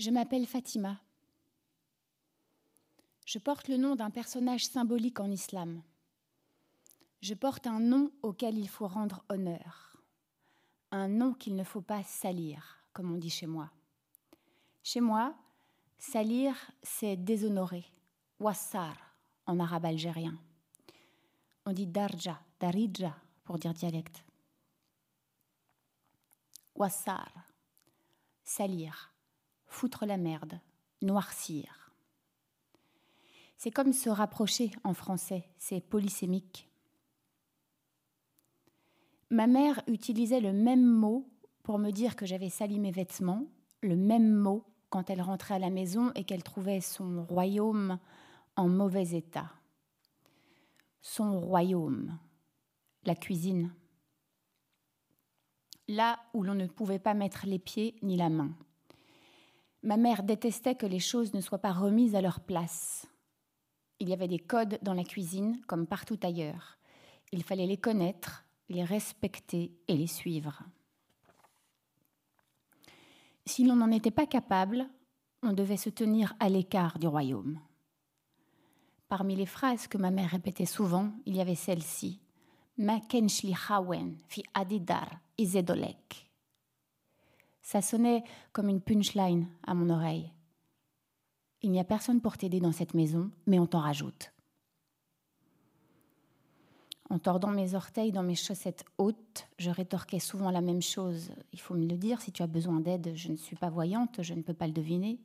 Je m'appelle Fatima. Je porte le nom d'un personnage symbolique en islam. Je porte un nom auquel il faut rendre honneur, un nom qu'il ne faut pas salir, comme on dit chez moi. Chez moi, salir, c'est déshonorer, wassar en arabe algérien. On dit darja, daridja pour dire dialecte. Wassar, salir, foutre la merde, noircir. C'est comme se rapprocher en français, c'est polysémique. Ma mère utilisait le même mot pour me dire que j'avais sali mes vêtements, le même mot quand elle rentrait à la maison et qu'elle trouvait son royaume en mauvais état. Son royaume, la cuisine, là où l'on ne pouvait pas mettre les pieds ni la main. Ma mère détestait que les choses ne soient pas remises à leur place. Il y avait des codes dans la cuisine comme partout ailleurs. Il fallait les connaître, les respecter et les suivre. Si l'on n'en était pas capable, on devait se tenir à l'écart du royaume. Parmi les phrases que ma mère répétait souvent, il y avait celle-ci Ma kenshli hawen fi adidar izedolek. Ça sonnait comme une punchline à mon oreille. Il n'y a personne pour t'aider dans cette maison, mais on t'en rajoute. En tordant mes orteils dans mes chaussettes hautes, je rétorquais souvent la même chose. Il faut me le dire, si tu as besoin d'aide, je ne suis pas voyante, je ne peux pas le deviner.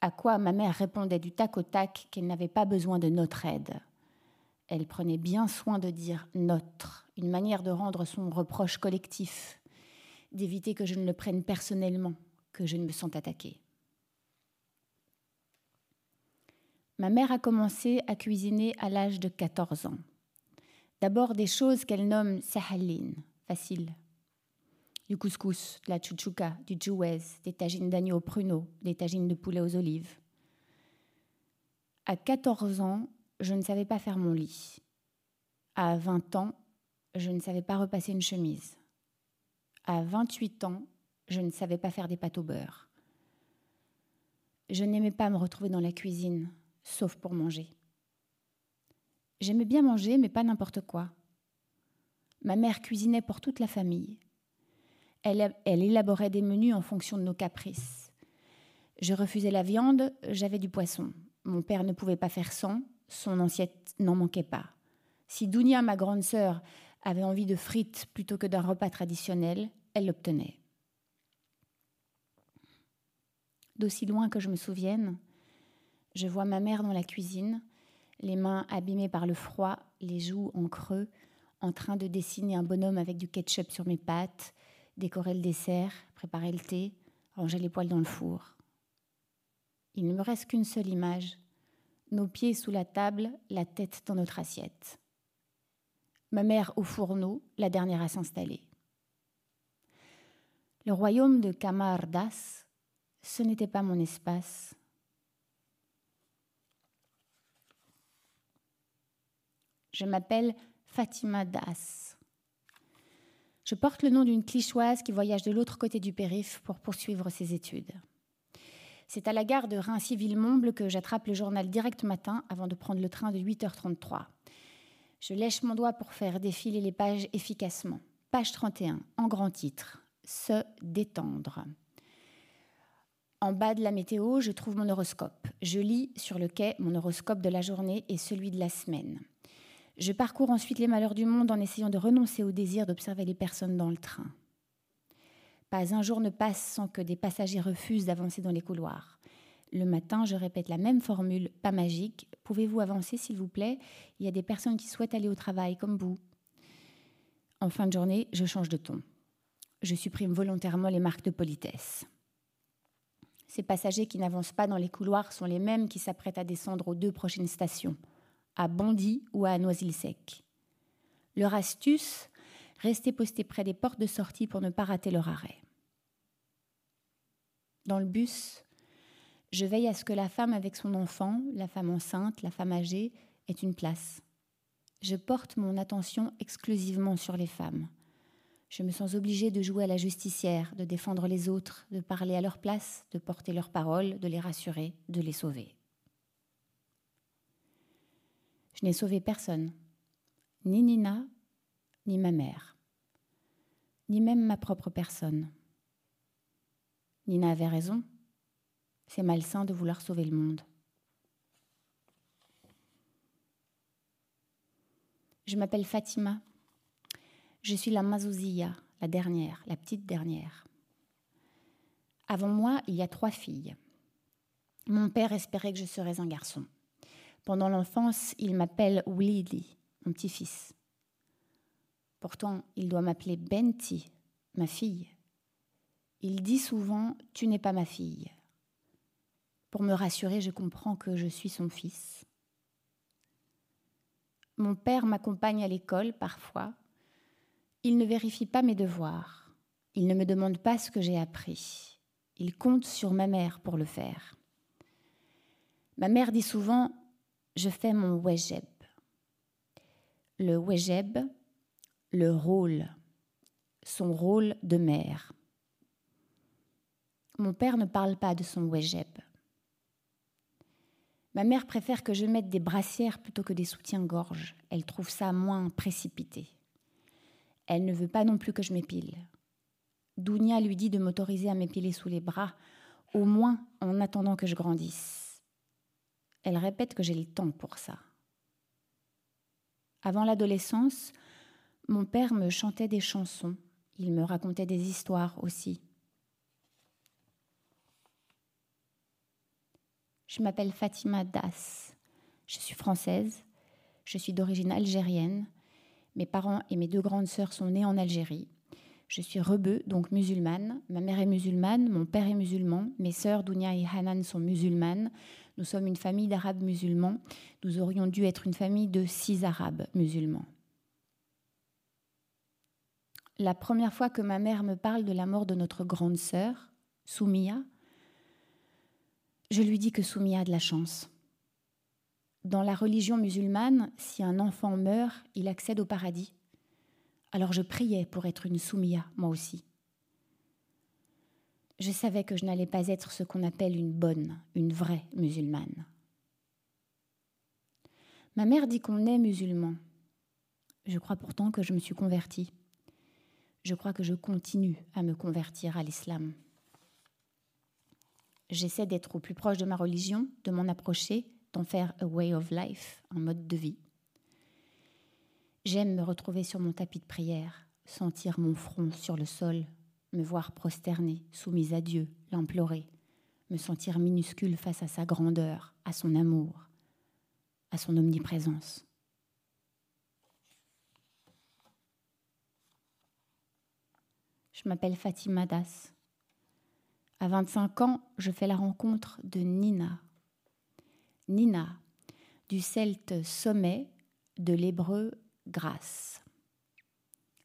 À quoi ma mère répondait du tac au tac qu'elle n'avait pas besoin de notre aide. Elle prenait bien soin de dire notre, une manière de rendre son reproche collectif, d'éviter que je ne le prenne personnellement, que je ne me sente attaquée. Ma mère a commencé à cuisiner à l'âge de 14 ans. D'abord des choses qu'elle nomme sahalin, facile. Du couscous, de la chouchouka, du djouez, des tagines d'agneau au pruneau, des tagines de poulet aux olives. À 14 ans, je ne savais pas faire mon lit. À 20 ans, je ne savais pas repasser une chemise. À 28 ans, je ne savais pas faire des pâtes au beurre. Je n'aimais pas me retrouver dans la cuisine, sauf pour manger. J'aimais bien manger, mais pas n'importe quoi. Ma mère cuisinait pour toute la famille. Elle, élaborait des menus en fonction de nos caprices. Je refusais la viande, j'avais du poisson. Mon père ne pouvait pas faire sans, son assiette n'en manquait pas. Si Dounia, ma grande sœur, avait envie de frites plutôt que d'un repas traditionnel, elle l'obtenait. D'aussi loin que je me souvienne, je vois ma mère dans la cuisine, les mains abîmées par le froid, les joues en creux, en train de dessiner un bonhomme avec du ketchup sur mes pattes, décorer le dessert, préparer le thé, ranger les poils dans le four. Il ne me reste qu'une seule image, nos pieds sous la table, la tête dans notre assiette. Ma mère au fourneau, la dernière à s'installer. Le royaume de Das, ce n'était pas mon espace, Je m'appelle Fatima Das. Je porte le nom d'une clichoise qui voyage de l'autre côté du périph' pour poursuivre ses études. C'est à la gare de Rincy-Villemomble que j'attrape le journal direct matin avant de prendre le train de 8h33. Je lèche mon doigt pour faire défiler les pages efficacement. Page 31, en grand titre. Se détendre. En bas de la météo, je trouve mon horoscope. Je lis sur le quai mon horoscope de la journée et celui de la semaine. Je parcours ensuite les malheurs du monde en essayant de renoncer au désir d'observer les personnes dans le train. Pas un jour ne passe sans que des passagers refusent d'avancer dans les couloirs. Le matin, je répète la même formule, pas magique. Pouvez-vous avancer, s'il vous plaît? Il y a des personnes qui souhaitent aller au travail, comme vous. En fin de journée, je change de ton. Je supprime volontairement les marques de politesse. Ces passagers qui n'avancent pas dans les couloirs sont les mêmes qui s'apprêtent à descendre aux deux prochaines stations à Bondy ou à Noisy-le-Sec. Leur astuce, rester posté près des portes de sortie pour ne pas rater leur arrêt. Dans le bus, je veille à ce que la femme avec son enfant, la femme enceinte, la femme âgée, ait une place. Je porte mon attention exclusivement sur les femmes. Je me sens obligée de jouer à la justicière, de défendre les autres, de parler à leur place, de porter leurs paroles, de les rassurer, de les sauver. Je n'ai sauvé personne, ni Nina, ni ma mère, ni même ma propre personne. Nina avait raison, c'est malsain de vouloir sauver le monde. Je m'appelle Fatima. Je suis la Mazouziya, la dernière, la petite dernière. Avant moi, il y a trois filles. Mon père espérait que je serais un garçon. Pendant l'enfance, il m'appelle Wlidi, mon petit-fils. Pourtant, il doit m'appeler Benti, ma fille. Il dit souvent Tu n'es pas ma fille. Pour me rassurer, je comprends que je suis son fils. Mon père m'accompagne à l'école parfois. Il ne vérifie pas mes devoirs. Il ne me demande pas ce que j'ai appris. Il compte sur ma mère pour le faire. Ma mère dit souvent Je fais mon wejeb. Le wejeb, le rôle, son rôle de mère. Mon père ne parle pas de son wejeb. Ma mère préfère que je mette des brassières plutôt que des soutiens-gorge. Elle trouve ça moins précipité. Elle ne veut pas non plus que je m'épile. Dounia lui dit de m'autoriser à m'épiler sous les bras, au moins en attendant que je grandisse. Elle répète que j'ai le temps pour ça. Avant l'adolescence, mon père me chantait des chansons, il me racontait des histoires aussi. Je m'appelle Fatima Das. Je suis française. Je suis d'origine algérienne. Mes parents et mes deux grandes sœurs sont nés en Algérie. Je suis rebeu, donc musulmane. Ma mère est musulmane, mon père est musulman. Mes sœurs Dounia et Hanan sont musulmanes. Nous sommes une famille d'arabes musulmans. Nous aurions dû être une famille de six arabes musulmans. La première fois que ma mère me parle de la mort de notre grande sœur, Soumia, je lui dis que Soumia a de la chance. Dans la religion musulmane, si un enfant meurt, il accède au paradis. Alors je priais pour être une Soumia, moi aussi. Je savais que je n'allais pas être ce qu'on appelle une bonne, une vraie musulmane. Ma mère dit qu'on est musulman. Je crois pourtant que je me suis convertie. Je crois que je continue à me convertir à l'islam. J'essaie d'être au plus proche de ma religion, de m'en approcher, d'en faire a way of life, un mode de vie. J'aime me retrouver sur mon tapis de prière, sentir mon front sur le sol, me voir prosternée, soumise à Dieu, l'implorer, me sentir minuscule face à sa grandeur, à son amour, à son omniprésence. Je m'appelle Fatima Das. À 25 ans, je fais la rencontre de Nina. Nina, du celte sommet, de l'hébreu grâce.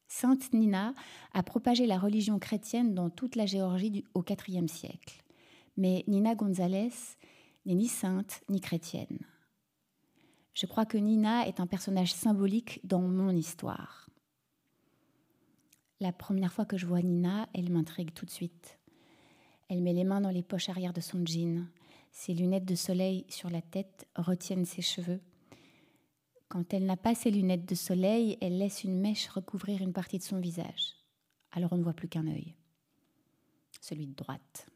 Sainte Nina a propagé la religion chrétienne dans toute la Géorgie au IVe siècle. Mais Nina González n'est ni sainte ni chrétienne. Je crois que Nina est un personnage symbolique dans mon histoire. La première fois que je vois Nina, elle m'intrigue tout de suite. Elle met les mains dans les poches arrière de son jean. Ses lunettes de soleil sur la tête retiennent ses cheveux. Quand elle n'a pas ses lunettes de soleil, elle laisse une mèche recouvrir une partie de son visage. Alors on ne voit plus qu'un œil, celui de droite.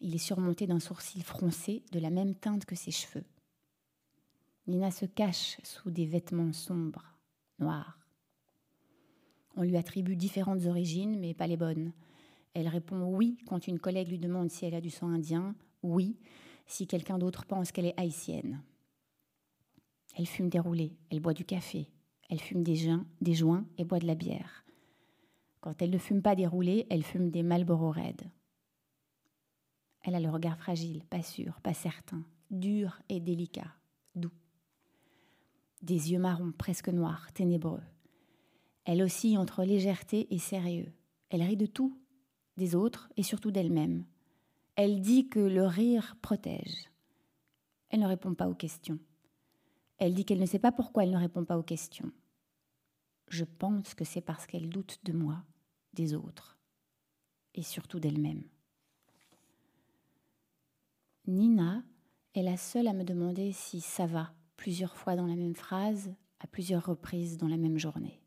Il est surmonté d'un sourcil froncé de la même teinte que ses cheveux. Nina se cache sous des vêtements sombres, noirs. On lui attribue différentes origines, mais pas les bonnes. Elle répond oui quand une collègue lui demande si elle a du sang indien, oui si quelqu'un d'autre pense qu'elle est haïtienne. Elle fume des roulés, elle boit du café, elle fume des, joints, des joints et boit de la bière. Quand elle ne fume pas des roulés, elle fume des Marlboro Red. Elle a le regard fragile, pas sûr, pas certain, dur et délicat, doux. Des yeux marrons, presque noirs, ténébreux. Elle oscille entre légèreté et sérieux. Elle rit de tout, des autres et surtout d'elle-même. Elle dit que le rire protège. Elle ne répond pas aux questions. Elle dit qu'elle ne sait pas pourquoi elle ne répond pas aux questions. je pense que c'est parce qu'elle doute de moi, des autres, et surtout d'elle-même. Nina est la seule à me demander si ça va plusieurs fois dans la même phrase, à plusieurs reprises dans la même journée.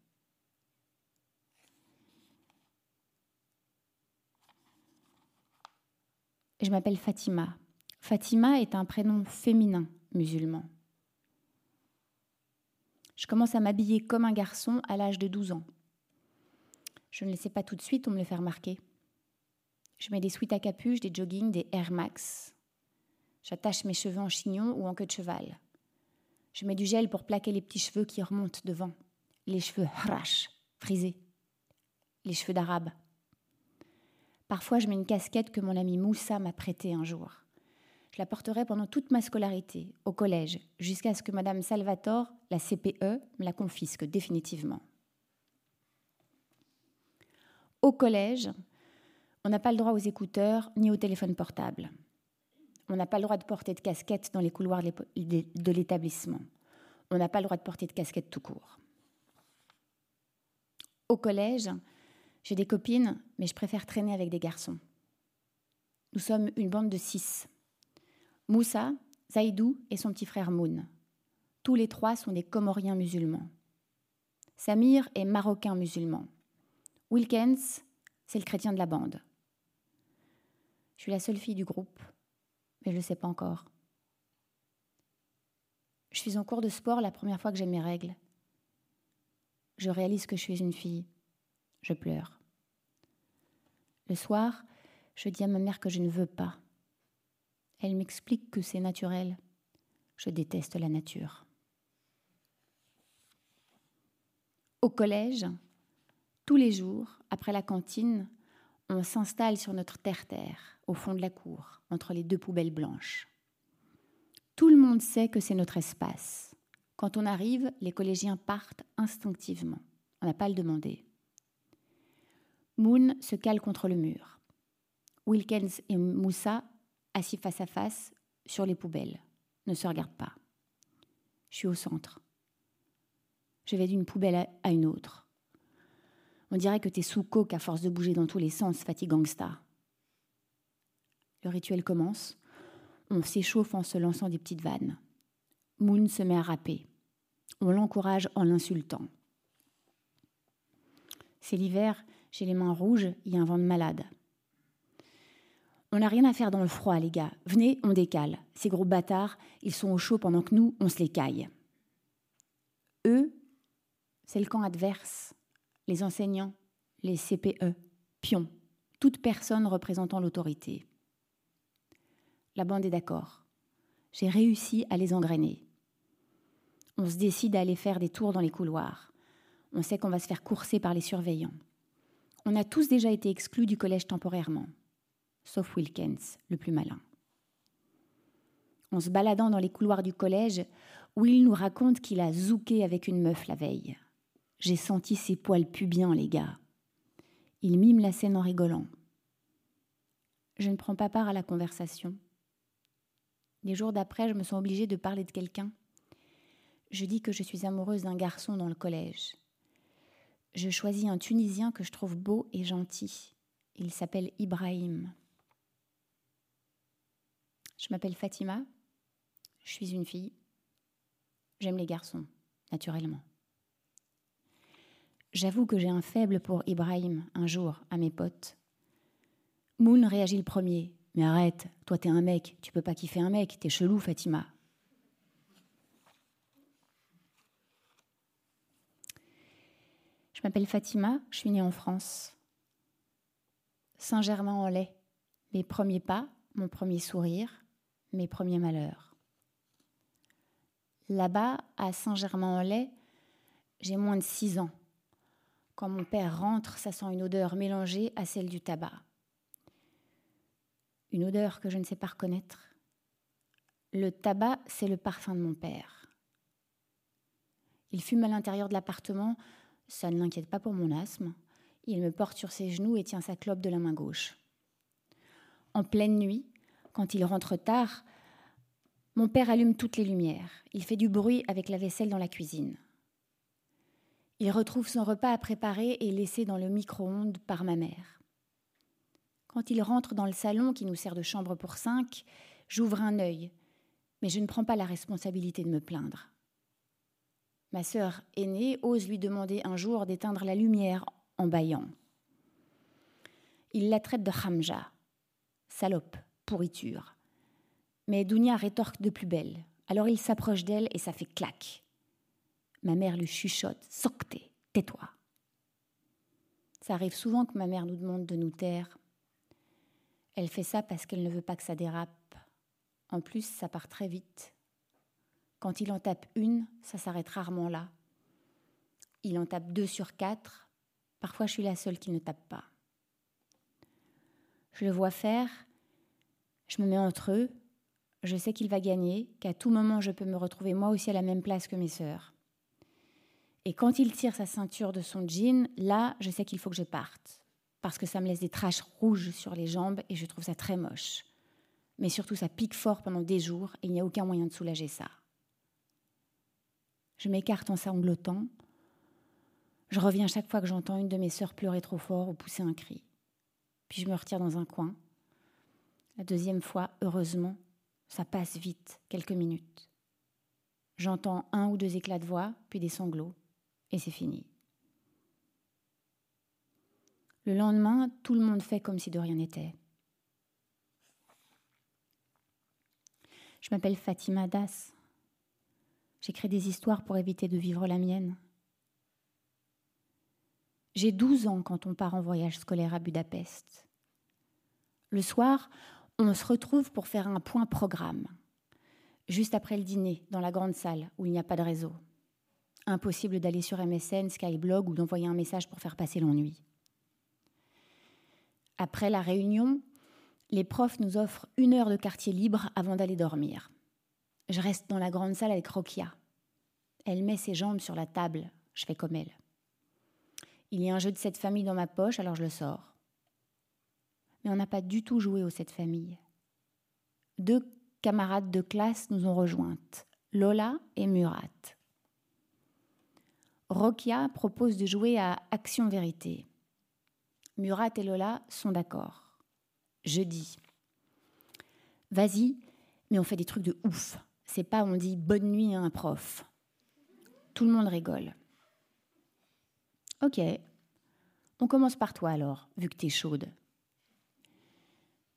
Je m'appelle Fatima. Fatima est un prénom féminin musulman. Je commence à m'habiller comme un garçon à l'âge de 12 ans. Je ne le sais pas tout de suite, on me le fait remarquer. Je mets des sweats à capuche, des joggings, des Air Max. J'attache mes cheveux en chignon ou en queue de cheval. Je mets du gel pour plaquer les petits cheveux qui remontent devant. Les cheveux hrash, frisés. Les cheveux d'arabe. Parfois, je mets une casquette que mon ami Moussa m'a prêtée un jour. Je la porterai pendant toute ma scolarité, au collège, jusqu'à ce que Madame Salvatore, la CPE, me la confisque définitivement. Au collège, on n'a pas le droit aux écouteurs ni au téléphone portable. On n'a pas le droit de porter de casquette dans les couloirs de l'établissement. On n'a pas le droit de porter de casquette tout court. Au collège, j'ai des copines, mais je préfère traîner avec des garçons. Nous sommes une bande de six. Moussa, Zaïdou et son petit frère Moon. Tous les trois sont des Comoriens musulmans. Samir est marocain musulman. Wilkens, c'est le chrétien de la bande. Je suis la seule fille du groupe, mais je ne le sais pas encore. Je suis en cours de sport la première fois que j'ai mes règles. Je réalise que je suis une fille. Je pleure. Le soir, je dis à ma mère que je ne veux pas. Elle m'explique que c'est naturel. Je déteste la nature. Au collège, tous les jours, après la cantine, on s'installe sur notre terre-terre, au fond de la cour, entre les deux poubelles blanches. Tout le monde sait que c'est notre espace. Quand on arrive, les collégiens partent instinctivement. On n'a pas à le demander. Moon se cale contre le mur. Wilkins et Moussa, assis face à face sur les poubelles, ne se regardent pas. Je suis au centre. Je vais d'une poubelle à une autre. On dirait que t'es sous coke à force de bouger dans tous les sens, fatigangsta. Le rituel commence. On s'échauffe en se lançant des petites vannes. Moon se met à rapper. On l'encourage en l'insultant. C'est l'hiver, j'ai les mains rouges, il y a un vent de malade. On n'a rien à faire dans le froid, les gars. Venez, on décale. Ces gros bâtards, ils sont au chaud pendant que nous, on se les caille. Eux, c'est le camp adverse, les enseignants, les CPE, pions, toute personne représentant l'autorité. La bande est d'accord. J'ai réussi à les engrainer. On se décide à aller faire des tours dans les couloirs. On sait qu'on va se faire courser par les surveillants. On a tous déjà été exclus du collège temporairement, sauf Wilkins, le plus malin. En se baladant dans les couloirs du collège, Will nous raconte qu'il a zouké avec une meuf la veille. J'ai senti ses poils pubiens, les gars. Il mime la scène en rigolant. Je ne prends pas part à la conversation. Les jours d'après, je me sens obligée de parler de quelqu'un. Je dis que je suis amoureuse d'un garçon dans le collège je choisis un Tunisien que je trouve beau et gentil. Il s'appelle Ibrahim. Je m'appelle Fatima. Je suis une fille. J'aime les garçons, naturellement. J'avoue que j'ai un faible pour Ibrahim un jour à mes potes. Moon réagit le premier. Mais arrête, toi t'es un mec, tu peux pas kiffer un mec, t'es chelou Fatima. Je m'appelle Fatima, je suis née en France. Saint-Germain-en-Laye, mes premiers pas, mon premier sourire, mes premiers malheurs. Là-bas, à Saint-Germain-en-Laye, j'ai moins de six ans. Quand mon père rentre, ça sent une odeur mélangée à celle du tabac. Une odeur que je ne sais pas reconnaître. Le tabac, c'est le parfum de mon père. Il fume à l'intérieur de l'appartement ça ne l'inquiète pas pour mon asthme. Il me porte sur ses genoux et tient sa clope de la main gauche. En pleine nuit, quand il rentre tard, mon père allume toutes les lumières. Il fait du bruit avec la vaisselle dans la cuisine. Il retrouve son repas à préparer et laissé dans le micro-ondes par ma mère. Quand il rentre dans le salon qui nous sert de chambre pour cinq, j'ouvre un œil, mais je ne prends pas la responsabilité de me plaindre. Ma sœur aînée ose lui demander un jour d'éteindre la lumière en bâillant. Il la traite de Hamja, salope, pourriture. Mais Dounia rétorque de plus belle. Alors il s'approche d'elle et ça fait clac. Ma mère lui chuchote Socte, tais-toi. Ça arrive souvent que ma mère nous demande de nous taire. Elle fait ça parce qu'elle ne veut pas que ça dérape. En plus, ça part très vite. Quand il en tape une, ça s'arrête rarement là. Il en tape deux sur quatre. Parfois, je suis la seule qui ne tape pas. Je le vois faire. Je me mets entre eux. Je sais qu'il va gagner, qu'à tout moment, je peux me retrouver moi aussi à la même place que mes sœurs. Et quand il tire sa ceinture de son jean, là, je sais qu'il faut que je parte. Parce que ça me laisse des traces rouges sur les jambes et je trouve ça très moche. Mais surtout, ça pique fort pendant des jours et il n'y a aucun moyen de soulager ça. Je m'écarte en sanglotant. Je reviens chaque fois que j'entends une de mes sœurs pleurer trop fort ou pousser un cri. Puis je me retire dans un coin. La deuxième fois, heureusement, ça passe vite, quelques minutes. J'entends un ou deux éclats de voix, puis des sanglots, et c'est fini. Le lendemain, tout le monde fait comme si de rien n'était. Je m'appelle Fatima Das. J'écris des histoires pour éviter de vivre la mienne. J'ai 12 ans quand on part en voyage scolaire à Budapest. Le soir, on se retrouve pour faire un point programme, juste après le dîner, dans la grande salle où il n'y a pas de réseau. Impossible d'aller sur MSN, Skyblog ou d'envoyer un message pour faire passer l'ennui. Après la réunion, les profs nous offrent une heure de quartier libre avant d'aller dormir. Je reste dans la grande salle avec Rokia. Elle met ses jambes sur la table, je fais comme elle. Il y a un jeu de cette famille dans ma poche, alors je le sors. Mais on n'a pas du tout joué au cette famille. Deux camarades de classe nous ont rejointes, Lola et Murat. Rokia propose de jouer à Action Vérité. Murat et Lola sont d'accord. Je dis Vas-y, mais on fait des trucs de ouf. C'est pas on dit bonne nuit à un prof. Tout le monde rigole. Ok, on commence par toi alors, vu que t'es chaude.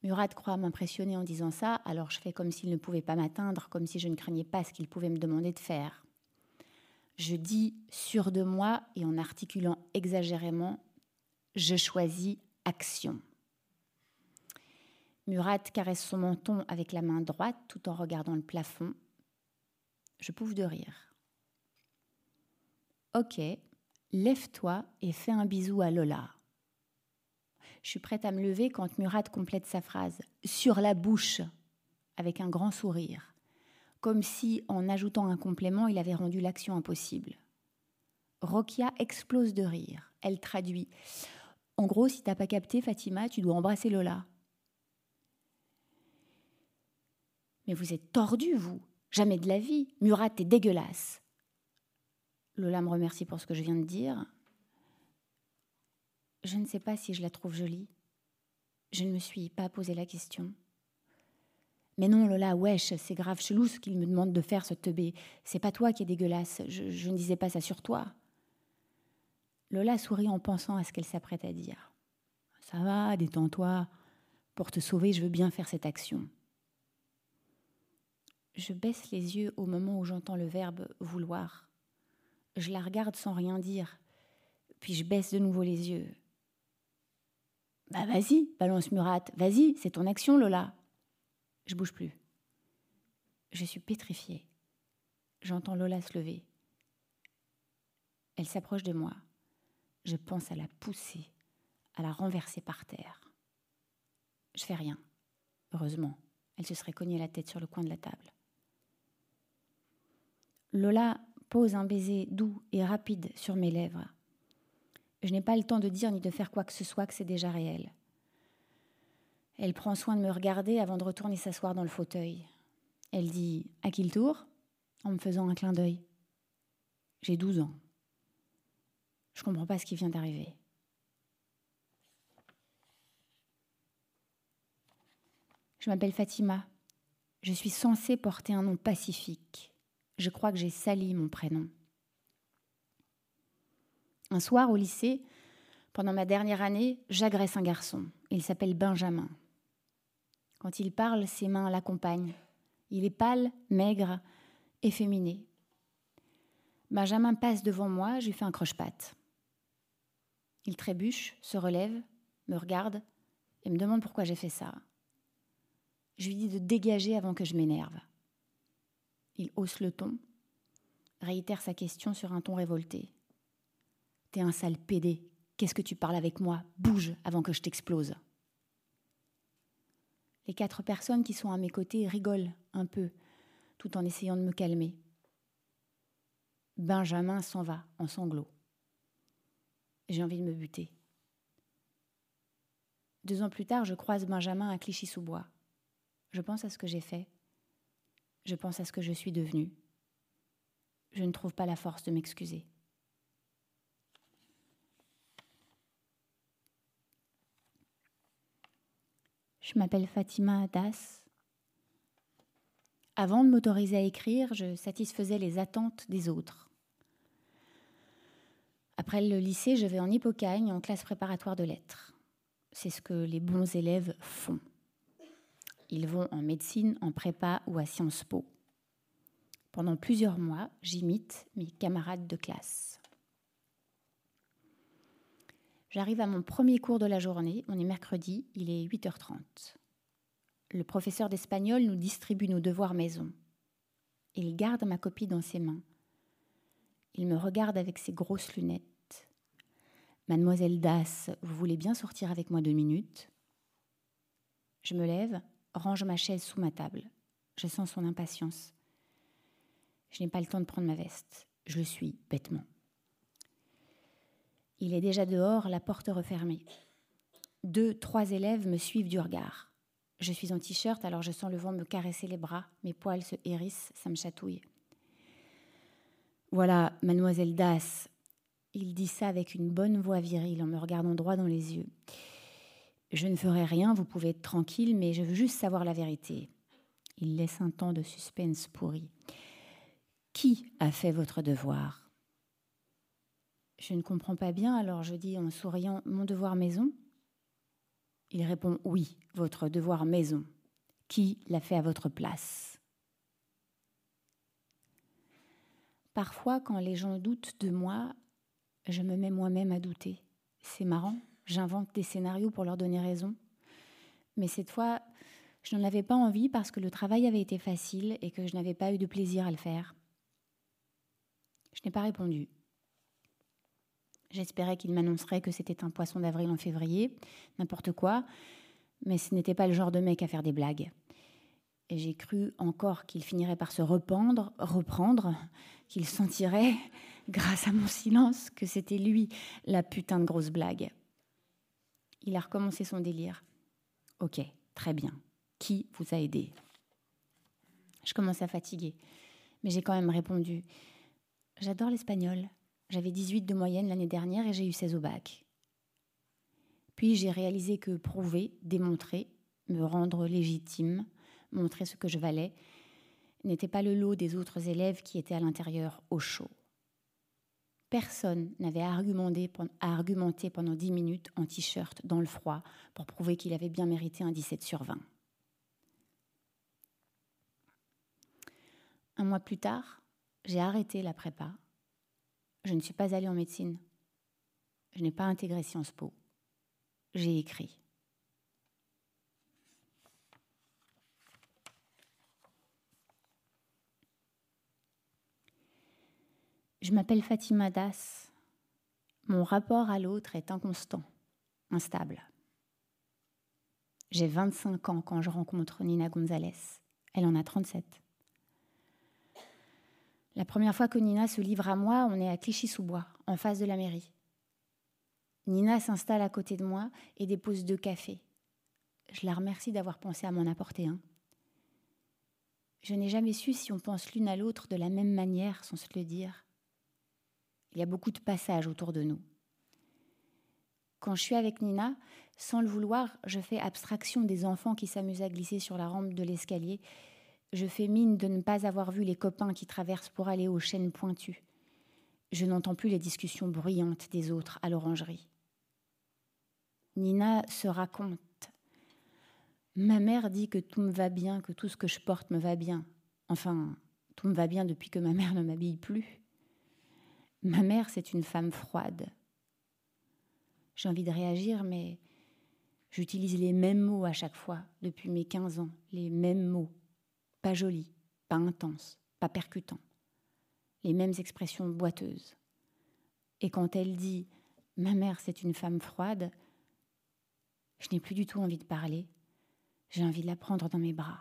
Murat croit m'impressionner en disant ça, alors je fais comme s'il ne pouvait pas m'atteindre, comme si je ne craignais pas ce qu'il pouvait me demander de faire. Je dis sûr de moi et en articulant exagérément, je choisis action. Murat caresse son menton avec la main droite tout en regardant le plafond. Je pouffe de rire. Ok, lève-toi et fais un bisou à Lola. Je suis prête à me lever quand Murat complète sa phrase sur la bouche avec un grand sourire, comme si, en ajoutant un complément, il avait rendu l'action impossible. Rokia explose de rire. Elle traduit En gros, si t'as pas capté, Fatima, tu dois embrasser Lola. Mais vous êtes tordu, vous Jamais de la vie. Murat est dégueulasse. Lola me remercie pour ce que je viens de dire. Je ne sais pas si je la trouve jolie. Je ne me suis pas posé la question. Mais non, Lola, wesh, c'est grave chelou ce qu'il me demande de faire, ce teubé. C'est pas toi qui es dégueulasse. Je, je ne disais pas ça sur toi. Lola sourit en pensant à ce qu'elle s'apprête à dire. Ça va, détends-toi. Pour te sauver, je veux bien faire cette action. Je baisse les yeux au moment où j'entends le verbe vouloir. Je la regarde sans rien dire, puis je baisse de nouveau les yeux. Bah vas-y, balance Murat, vas-y, c'est ton action, Lola. Je bouge plus. Je suis pétrifiée. J'entends Lola se lever. Elle s'approche de moi. Je pense à la pousser, à la renverser par terre. Je fais rien. Heureusement, elle se serait cognée la tête sur le coin de la table. Lola pose un baiser doux et rapide sur mes lèvres. Je n'ai pas le temps de dire ni de faire quoi que ce soit que c'est déjà réel. Elle prend soin de me regarder avant de retourner s'asseoir dans le fauteuil. Elle dit À qui le tour? En me faisant un clin d'œil. J'ai douze ans. Je comprends pas ce qui vient d'arriver. Je m'appelle Fatima. Je suis censée porter un nom pacifique. Je crois que j'ai sali mon prénom. Un soir au lycée, pendant ma dernière année, j'agresse un garçon. Il s'appelle Benjamin. Quand il parle, ses mains l'accompagnent. Il est pâle, maigre, efféminé. Benjamin passe devant moi, je lui fais un croche-patte. Il trébuche, se relève, me regarde et me demande pourquoi j'ai fait ça. Je lui dis de dégager avant que je m'énerve. Il hausse le ton, réitère sa question sur un ton révolté. T'es un sale pédé. Qu'est-ce que tu parles avec moi? Bouge avant que je t'explose. Les quatre personnes qui sont à mes côtés rigolent un peu, tout en essayant de me calmer. Benjamin s'en va en sanglots. J'ai envie de me buter. Deux ans plus tard, je croise Benjamin à Clichy-sous-Bois. Je pense à ce que j'ai fait. Je pense à ce que je suis devenue. Je ne trouve pas la force de m'excuser. Je m'appelle Fatima Das. Avant de m'autoriser à écrire, je satisfaisais les attentes des autres. Après le lycée, je vais en Hippocagne en classe préparatoire de lettres. C'est ce que les bons élèves font. Ils vont en médecine, en prépa ou à Sciences Po. Pendant plusieurs mois, j'imite mes camarades de classe. J'arrive à mon premier cours de la journée, on est mercredi, il est 8h30. Le professeur d'espagnol nous distribue nos devoirs maison. Il garde ma copie dans ses mains. Il me regarde avec ses grosses lunettes. Mademoiselle Das, vous voulez bien sortir avec moi deux minutes? Je me lève, range ma chaise sous ma table. Je sens son impatience. Je n'ai pas le temps de prendre ma veste. Je le suis bêtement. Il est déjà dehors, la porte refermée. Deux, trois élèves me suivent du regard. Je suis en t-shirt, alors je sens le vent me caresser les bras. Mes poils se hérissent, ça me chatouille. Voilà, mademoiselle Das. Il dit ça avec une bonne voix virile en me regardant droit dans les yeux. Je ne ferai rien, vous pouvez être tranquille, mais je veux juste savoir la vérité. Il laisse un temps de suspense pourri. Qui a fait votre devoir? Je ne comprends pas bien, alors je dis en souriant Mon devoir maison? Il répond Oui, votre devoir maison. Qui l'a fait à votre place? Parfois, quand les gens doutent de moi, je me mets moi-même à douter. C'est marrant. J'invente des scénarios pour leur donner raison. Mais cette fois, je n'en avais pas envie parce que le travail avait été facile et que je n'avais pas eu de plaisir à le faire. Je n'ai pas répondu. J'espérais qu'il m'annoncerait que c'était un poisson d'avril en février, n'importe quoi, mais ce n'était pas le genre de mec à faire des blagues. Et j'ai cru encore qu'il finirait par se rependre, reprendre, qu'il sentirait, grâce à mon silence, que c'était lui la putain de grosse blague. Il a recommencé son délire. Ok, très bien. Qui vous a aidé? Je commence à fatiguer, mais j'ai quand même répondu. J'adore l'espagnol. J'avais 18 de moyenne l'année dernière et j'ai eu 16 au bac. Puis j'ai réalisé que prouver, démontrer, me rendre légitime, montrer ce que je valais, n'était pas le lot des autres élèves qui étaient à l'intérieur au chaud. Personne n'avait argumenté, pendant dix minutes en t-shirt dans le froid pour prouver qu'il avait bien mérité un 17 sur 20. Un mois plus tard, j'ai arrêté la prépa. Je ne suis pas allée en médecine. Je n'ai pas intégré Sciences Po. J'ai écrit. Je m'appelle Fatima Das. Mon rapport à l'autre est inconstant, instable. J'ai 25 ans quand je rencontre Nina Gonzalez. Elle en a 37. La première fois que Nina se livre à moi, on est à Clichy-sous-Bois, en face de la mairie. Nina s'installe à côté de moi et dépose deux cafés. Je la remercie d'avoir pensé à m'en apporter un. Je n'ai jamais su si on pense l'une à l'autre de la même manière sans se le dire. Il y a beaucoup de passages autour de nous, Quand je suis avec Nina, sans le vouloir, je fais abstraction des enfants qui s'amusent à glisser sur la rampe de l'escalier. Je fais mine de ne pas avoir vu les copains qui traversent pour aller aux chaînes pointues. Je n'entends plus les discussions bruyantes des autres à l'orangerie. Nina se raconte. Ma mère dit que tout me va bien, que tout ce que je porte me va bien. Enfin, tout me va bien depuis que ma mère ne m'habille plus. Ma mère, c'est une femme froide. J'ai envie de réagir, mais j'utilise les mêmes mots à chaque fois depuis mes 15 ans, les mêmes mots. Pas jolis, pas intenses, pas percutants. Les mêmes expressions boiteuses. Et quand elle dit Ma mère, c'est une femme froide, je n'ai plus du tout envie de parler. J'ai envie de la prendre dans mes bras.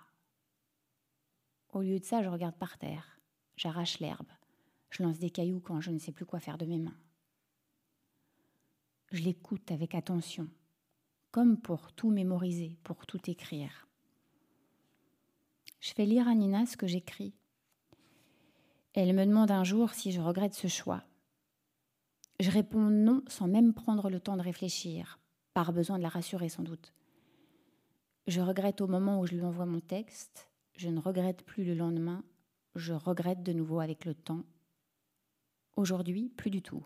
Au lieu de ça, je regarde par terre. J'arrache l'herbe. Je lance des cailloux quand je ne sais plus quoi faire de mes mains. Je l'écoute avec attention, comme pour tout mémoriser, pour tout écrire. Je fais lire à Nina ce que j'écris. Elle me demande un jour si je regrette ce choix. Je réponds non sans même prendre le temps de réfléchir, par besoin de la rassurer sans doute. Je regrette au moment où je lui envoie mon texte, je ne regrette plus le lendemain, je regrette de nouveau avec le temps. Aujourd'hui, plus du tout.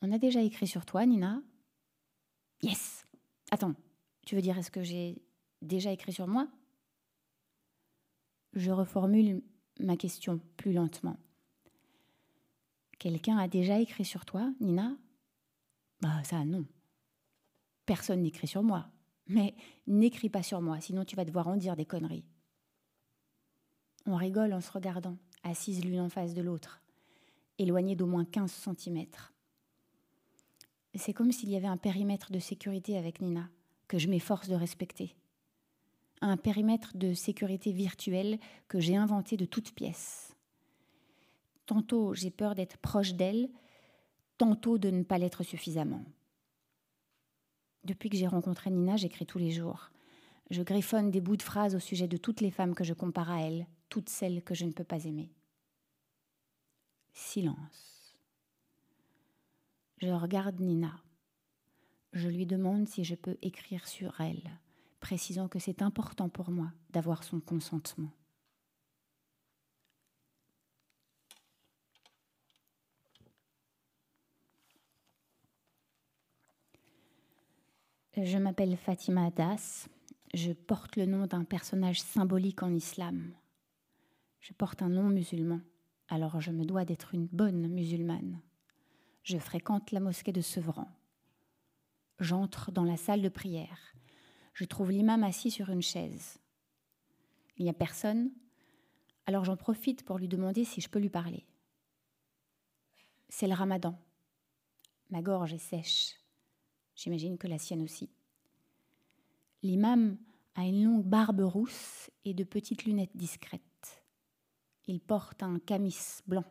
On a déjà écrit sur toi, Nina Yes Attends, tu veux dire est-ce que j'ai déjà écrit sur moi? Je reformule ma question plus lentement. Quelqu'un a déjà écrit sur toi, Nina? Bah ça non. Personne n'écrit sur moi. Mais n'écris pas sur moi, sinon tu vas devoir en dire des conneries. On rigole en se regardant, assises l'une en face de l'autre, éloignées d'au moins 15 centimètres. C'est comme s'il y avait un périmètre de sécurité avec Nina, que je m'efforce de respecter. Un périmètre de sécurité virtuelle que j'ai inventé de toutes pièces. Tantôt j'ai peur d'être proche d'elle, tantôt de ne pas l'être suffisamment. Depuis que j'ai rencontré Nina, j'écris tous les jours. Je griffonne des bouts de phrases au sujet de toutes les femmes que je compare à elle, toutes celles que je ne peux pas aimer. Silence. Je regarde Nina. Je lui demande si je peux écrire sur elle, précisant que c'est important pour moi d'avoir son consentement. Je m'appelle Fatima Das. Je porte le nom d'un personnage symbolique en islam. Je porte un nom musulman, alors je me dois d'être une bonne musulmane. Je fréquente la mosquée de Sevran. J'entre dans la salle de prière. Je trouve l'imam assis sur une chaise. Il n'y a personne, alors j'en profite pour lui demander si je peux lui parler. C'est le ramadan. Ma gorge est sèche. J'imagine que la sienne aussi. L'imam a une longue barbe rousse et de petites lunettes discrètes. Il porte un camis blanc.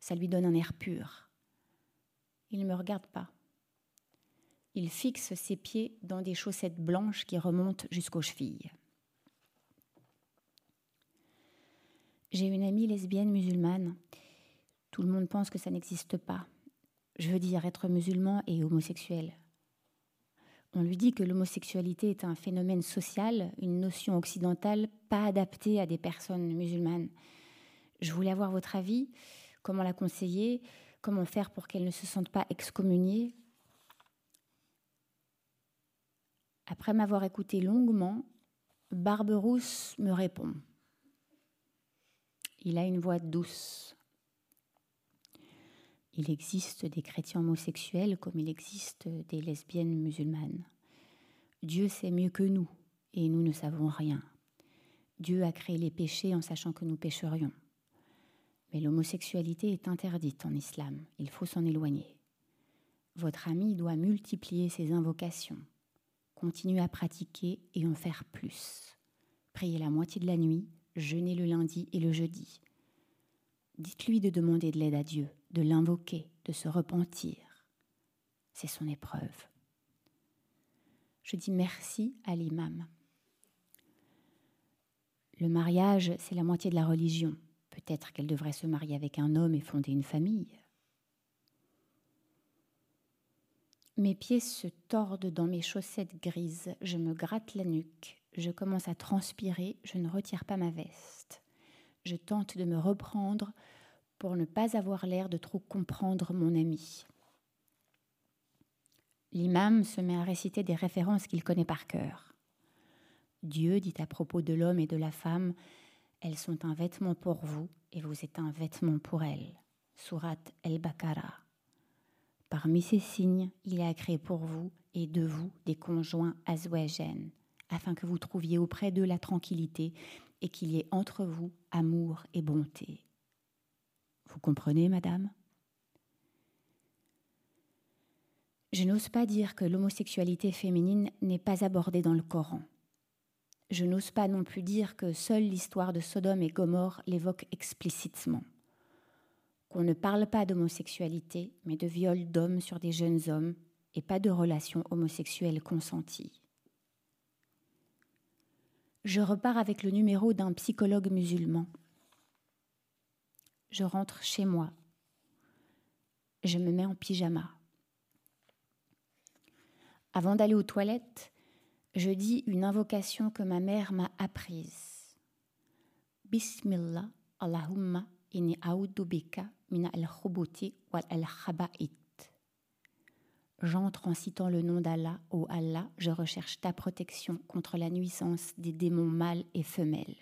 Ça lui donne un air pur. Il ne me regarde pas. Il fixe ses pieds dans des chaussettes blanches qui remontent jusqu'aux chevilles. J'ai une amie lesbienne musulmane. Tout le monde pense que ça n'existe pas. Je veux dire être musulman et homosexuel. On lui dit que l'homosexualité est un phénomène social, une notion occidentale pas adaptée à des personnes musulmanes. Je voulais avoir votre avis, comment la conseiller, comment faire pour qu'elle ne se sente pas excommuniée? Après m'avoir écouté longuement, Barberousse me répond. Il a une voix douce. Il existe des chrétiens homosexuels comme il existe des lesbiennes musulmanes. Dieu sait mieux que nous et nous ne savons rien. Dieu a créé les péchés en sachant que nous pécherions. Mais l'homosexualité est interdite en islam, il faut s'en éloigner. Votre ami doit multiplier ses invocations, continuer à pratiquer et en faire plus. Prier la moitié de la nuit, jeûner le lundi et le jeudi. Dites-lui de demander de l'aide à Dieu de l'invoquer, de se repentir. C'est son épreuve. Je dis merci à l'imam. Le mariage, c'est la moitié de la religion. Peut-être qu'elle devrait se marier avec un homme et fonder une famille. Mes pieds se tordent dans mes chaussettes grises, je me gratte la nuque, je commence à transpirer, je ne retire pas ma veste. Je tente de me reprendre pour ne pas avoir l'air de trop comprendre mon ami. L'imam se met à réciter des références qu'il connaît par cœur. Dieu dit à propos de l'homme et de la femme, Elles sont un vêtement pour vous et vous êtes un vêtement pour elles. Surat el-Baqarah. Parmi ces signes, il a créé pour vous et de vous des conjoints azwajen, afin que vous trouviez auprès d'eux la tranquillité et qu'il y ait entre vous amour et bonté. Vous comprenez, madame? Je n'ose pas dire que l'homosexualité féminine n'est pas abordée dans le Coran. Je n'ose pas non plus dire que seule l'histoire de Sodome et Gomorre l'évoque explicitement. Qu'on ne parle pas d'homosexualité, mais de viol d'hommes sur des jeunes hommes et pas de relations homosexuelles consenties. Je repars avec le numéro d'un psychologue musulman. Je rentre chez moi. Je me mets en pyjama. Avant d'aller aux toilettes, je dis une invocation que ma mère m'a apprise. Bismillah, Allahumma inni bika min al wal al J'entre en citant le nom d'Allah, ô Allah, je recherche ta protection contre la nuisance des démons mâles et femelles.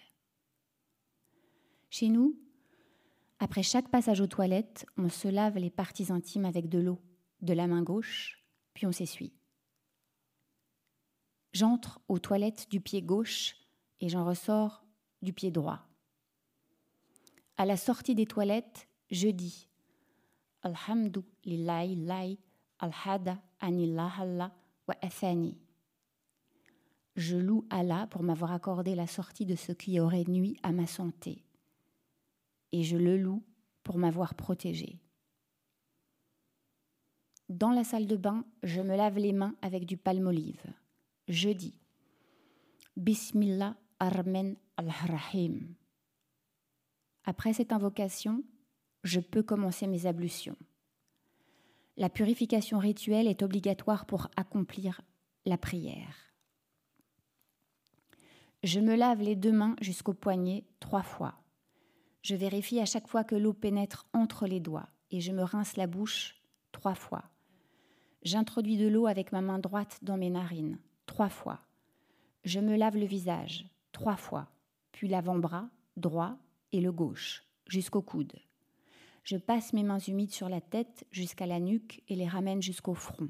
Chez nous, après chaque passage aux toilettes, on se lave les parties intimes avec de l'eau, de la main gauche, puis on s'essuie. J'entre aux toilettes du pied gauche et j'en ressors du pied droit. À la sortie des toilettes, je dis Alhamdulillahi alhada anillahalla wa athani. Je loue Allah pour m'avoir accordé la sortie de ce qui aurait nui à ma santé. Et je le loue pour m'avoir protégé. Dans la salle de bain, je me lave les mains avec du palme-olive jeudi. Bismillah Armen al-Rahim. Après cette invocation, je peux commencer mes ablutions. La purification rituelle est obligatoire pour accomplir la prière. Je me lave les deux mains jusqu'au poignet trois fois. Je vérifie à chaque fois que l'eau pénètre entre les doigts et je me rince la bouche trois fois. J'introduis de l'eau avec ma main droite dans mes narines trois fois. Je me lave le visage trois fois, puis l'avant-bras droit et le gauche, jusqu'au coude. Je passe mes mains humides sur la tête jusqu'à la nuque et les ramène jusqu'au front.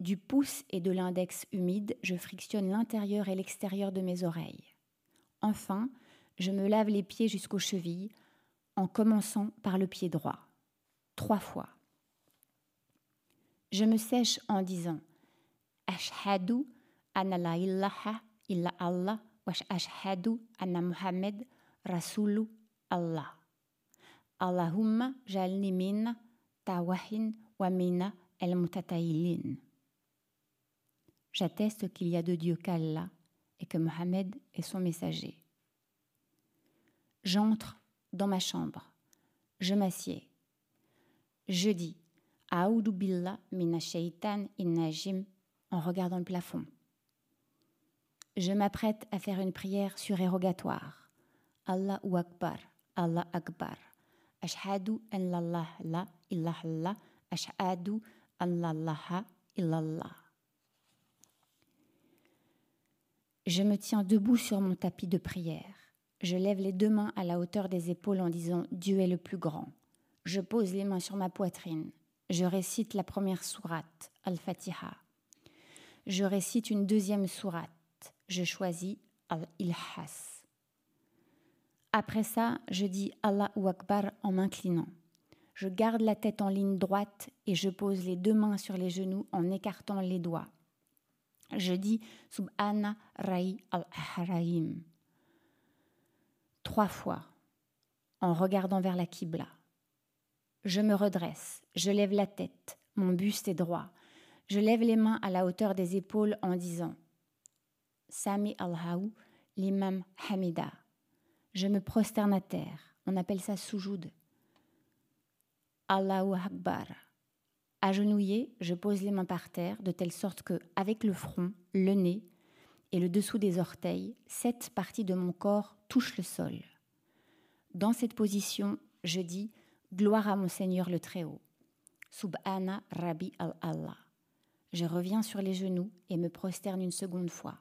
Du pouce et de l'index humide, je frictionne l'intérieur et l'extérieur de mes oreilles. Enfin, je me lave les pieds jusqu'aux chevilles, en commençant par le pied droit. Trois fois. Je me sèche en disant Ashhadu anna la ilaha illa Allah wa ashhadu anna Muhammad rasulu Allah. Allahumma jalni minna tawahin wa minna el mutatayilin. J'atteste qu'il y a de Dieu qu'Allah et que Mohammed est son messager. J'entre dans ma chambre. Je m'assieds. Je dis Aoudou billah mina shaitan innajim en regardant le plafond. Je m'apprête à faire une prière surérogatoire. Allahu Akbar, Allah Akbar. Ashhadu an la la illallah, ashhadu an la illallah. Je me tiens debout sur mon tapis de prière. Je lève les deux mains à la hauteur des épaules en disant Dieu est le plus grand. Je pose les mains sur ma poitrine. Je récite la première sourate, Al-Fatiha je récite une deuxième sourate. Je choisis Al-Ilhas. Après ça, je dis Allahu Akbar en m'inclinant. Je garde la tête en ligne droite et je pose les deux mains sur les genoux en écartant les doigts. Je dis Subhana Rai al-Ahraim trois fois en regardant vers la Qibla. Je me redresse, je lève la tête, mon buste est droit, je lève les mains à la hauteur des épaules en disant Sami al-Haou, l'imam Hamida. Je me prosterne à terre. On appelle ça soujoud. Allahu Akbar. Agenouillée, je pose les mains par terre de telle sorte que, avec le front, le nez et le dessous des orteils, cette partie de mon corps touche le sol. Dans cette position, je dis Gloire à mon Seigneur le Très-Haut. Subhana Rabbi al-Allah. Je reviens sur les genoux et me prosterne une seconde fois.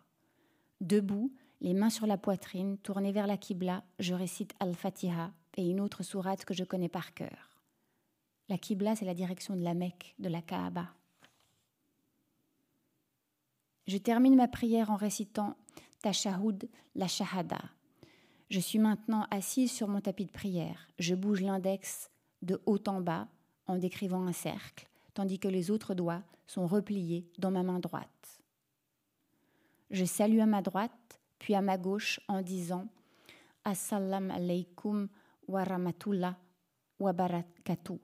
Debout, les mains sur la poitrine, tournées vers la Qibla, je récite Al-Fatiha et une autre sourate que je connais par cœur. La Qibla, c'est la direction de la Mecque, de la Kaaba. Je termine ma prière en récitant Tashahud, la Shahada. Je suis maintenant assise sur mon tapis de prière. Je bouge l'index de haut en bas en décrivant un cercle, tandis que les autres doigts sont repliés dans ma main droite. Je salue à ma droite, puis à ma gauche en disant Assalamu alaikum wa rahmatullah wa barakatuh.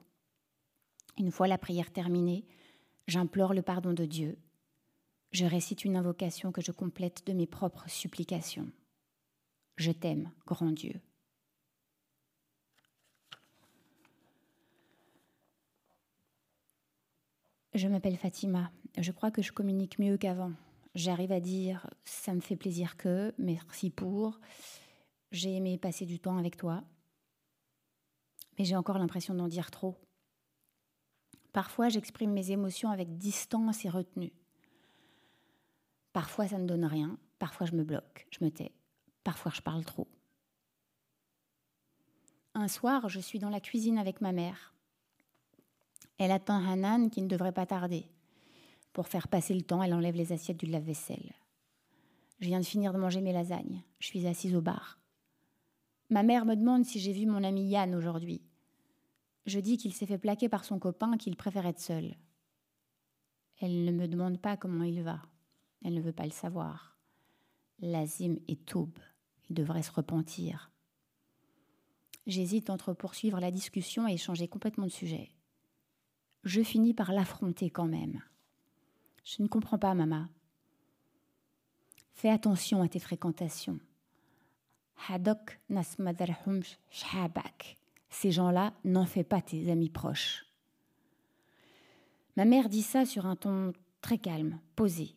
Une fois la prière terminée, j'implore le pardon de Dieu. Je récite une invocation que je complète de mes propres supplications. Je t'aime, grand Dieu. Je m'appelle Fatima. Je crois que je communique mieux qu'avant. J'arrive à dire ça me fait plaisir que, merci pour, j'ai aimé passer du temps avec toi. Mais j'ai encore l'impression d'en dire trop. Parfois, j'exprime mes émotions avec distance et retenue. Parfois, ça ne donne rien. Parfois, je me bloque, je me tais. Parfois, je parle trop. Un soir, je suis dans la cuisine avec ma mère. Elle attend Hanan qui ne devrait pas tarder. Pour faire passer le temps, elle enlève les assiettes du lave-vaisselle. Je viens de finir de manger mes lasagnes. Je suis assise au bar. Ma mère me demande si j'ai vu mon ami Yann aujourd'hui. Je dis qu'il s'est fait plaquer par son copain, qu'il préfère être seul. Elle ne me demande pas comment il va. Elle ne veut pas le savoir. Lazim est taube. Il devrait se repentir. J'hésite entre poursuivre la discussion et changer complètement de sujet. Je finis par l'affronter quand même. Je ne comprends pas, maman. Fais attention à tes fréquentations. Hadok Ces gens-là, n'en fais pas tes amis proches. Ma mère dit ça sur un ton très calme, posé,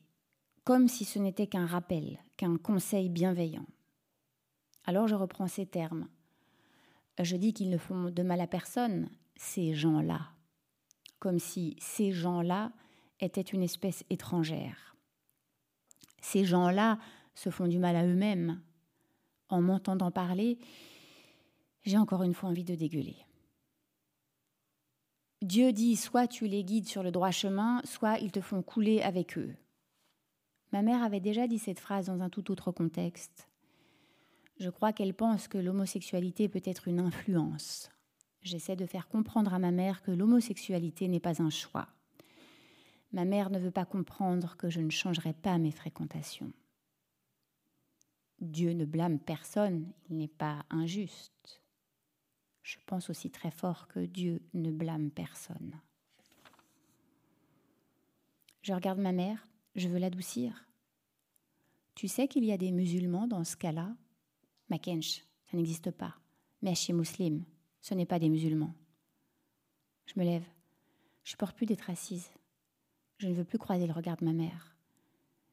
comme si ce n'était qu'un rappel, qu'un conseil bienveillant. Alors je reprends ces termes. Je dis qu'ils ne font de mal à personne, ces gens-là, comme si ces gens-là étaient une espèce étrangère. Ces gens-là se font du mal à eux-mêmes. En m'entendant parler, j'ai encore une fois envie de dégueuler. Dieu dit soit tu les guides sur le droit chemin, soit ils te font couler avec eux. Ma mère avait déjà dit cette phrase dans un tout autre contexte. Je crois qu'elle pense que l'homosexualité peut être une influence. J'essaie de faire comprendre à ma mère que l'homosexualité n'est pas un choix. Ma mère ne veut pas comprendre que je ne changerai pas mes fréquentations. Dieu ne blâme personne, il n'est pas injuste. Je pense aussi très fort que Dieu ne blâme personne. Je regarde ma mère, je veux l'adoucir. Tu sais qu'il y a des musulmans dans ce cas-là? Makench, ça n'existe pas. Mais chez Muslim, ce n'est pas des musulmans. Je me lève. Je supporte plus d'être assise. Je ne veux plus croiser le regard de ma mère.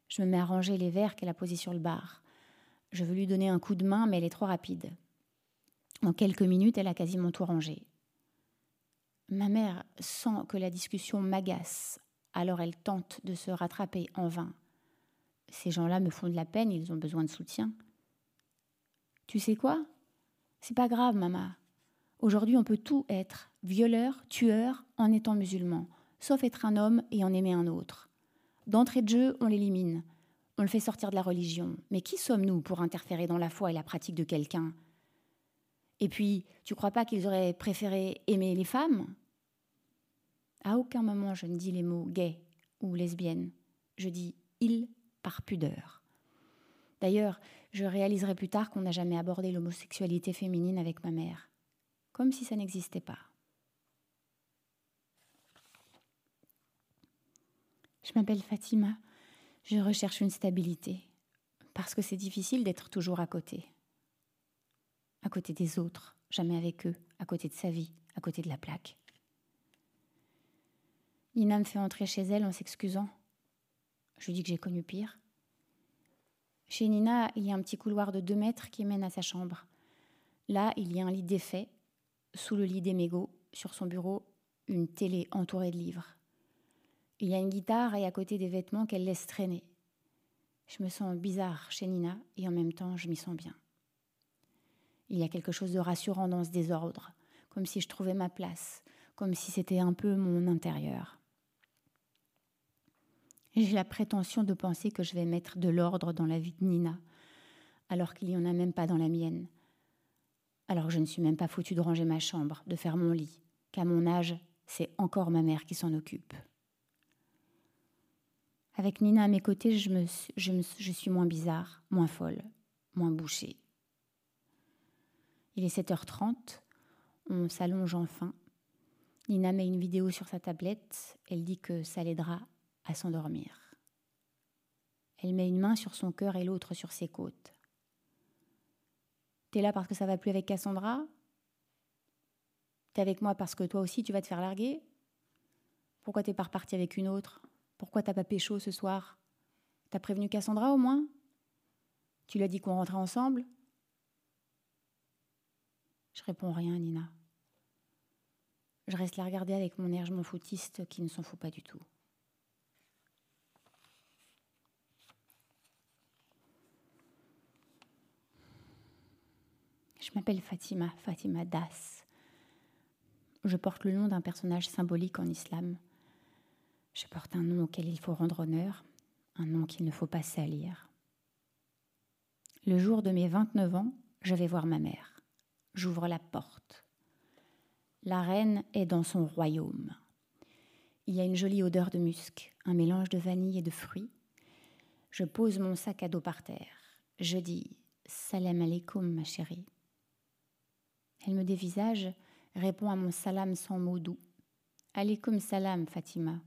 Je me mets à ranger les verres qu'elle a posés sur le bar. Je veux lui donner un coup de main, mais elle est trop rapide. En quelques minutes, elle a quasiment tout rangé. Ma mère sent que la discussion m'agace alors elle tente de se rattraper en vain. Ces gens-là me font de la peine, ils ont besoin de soutien. Tu sais quoi? C'est pas grave, maman. Aujourd'hui, on peut tout être, violeur, tueur, en étant musulman, sauf être un homme et en aimer un autre. D'entrée de jeu, on l'élimine. On le fait sortir de la religion. Mais qui sommes-nous pour interférer dans la foi et la pratique de quelqu'un? Et puis, tu crois pas qu'ils auraient préféré aimer les femmes? À aucun moment je ne dis les mots gay ou lesbienne. Je dis il par pudeur. D'ailleurs, je réaliserai plus tard qu'on n'a jamais abordé l'homosexualité féminine avec ma mère, comme si ça n'existait pas. Je m'appelle Fatima, je recherche une stabilité, parce que c'est difficile d'être toujours à côté. À côté des autres, jamais avec eux, à côté de sa vie, à côté de la plaque. Nina me fait entrer chez elle en s'excusant. Je lui dis que j'ai connu pire. Chez Nina, il y a un petit couloir de deux mètres qui mène à sa chambre. Là, il y a un lit défait. Sous le lit des mégots, sur son bureau, une télé entourée de livres. Il y a une guitare et à côté des vêtements qu'elle laisse traîner. Je me sens bizarre chez Nina et en même temps, je m'y sens bien. Il y a quelque chose de rassurant dans ce désordre, comme si je trouvais ma place, comme si c'était un peu mon intérieur. J'ai la prétention de penser que je vais mettre de l'ordre dans la vie de Nina, alors qu'il n'y en a même pas dans la mienne. Alors que je ne suis même pas foutue de ranger ma chambre, de faire mon lit, qu'à mon âge, c'est encore ma mère qui s'en occupe. Avec Nina à mes côtés, je, je suis moins bizarre, moins folle, moins bouchée. Il est 7h30, on s'allonge enfin. Nina met une vidéo sur sa tablette, elle dit que ça l'aidera à s'endormir. Elle met une main sur son cœur et l'autre sur ses côtes. T'es là parce que ça va plus avec Cassandra? T'es avec moi parce que toi aussi tu vas te faire larguer? Pourquoi t'es pas reparti avec une autre? Pourquoi t'as pas pécho ce soir? T'as prévenu Cassandra au moins? Tu lui as dit qu'on rentrait ensemble? Je réponds rien, Nina. Je reste la regarder avec mon air je m'en foutiste qui ne s'en fout pas du tout. Je m'appelle Fatima, Fatima Das. Je porte le nom d'un personnage symbolique en islam. Je porte un nom auquel il faut rendre honneur, un nom qu'il ne faut pas salir. Le jour de mes 29 ans, je vais voir ma mère. J'ouvre la porte. La reine est dans son royaume. Il y a une jolie odeur de musc, un mélange de vanille et de fruits. Je pose mon sac à dos par terre. Je dis Salam alaikum, ma chérie. Elle me dévisage, répond à mon salam sans mots doux. Alaikum salam, Fatima.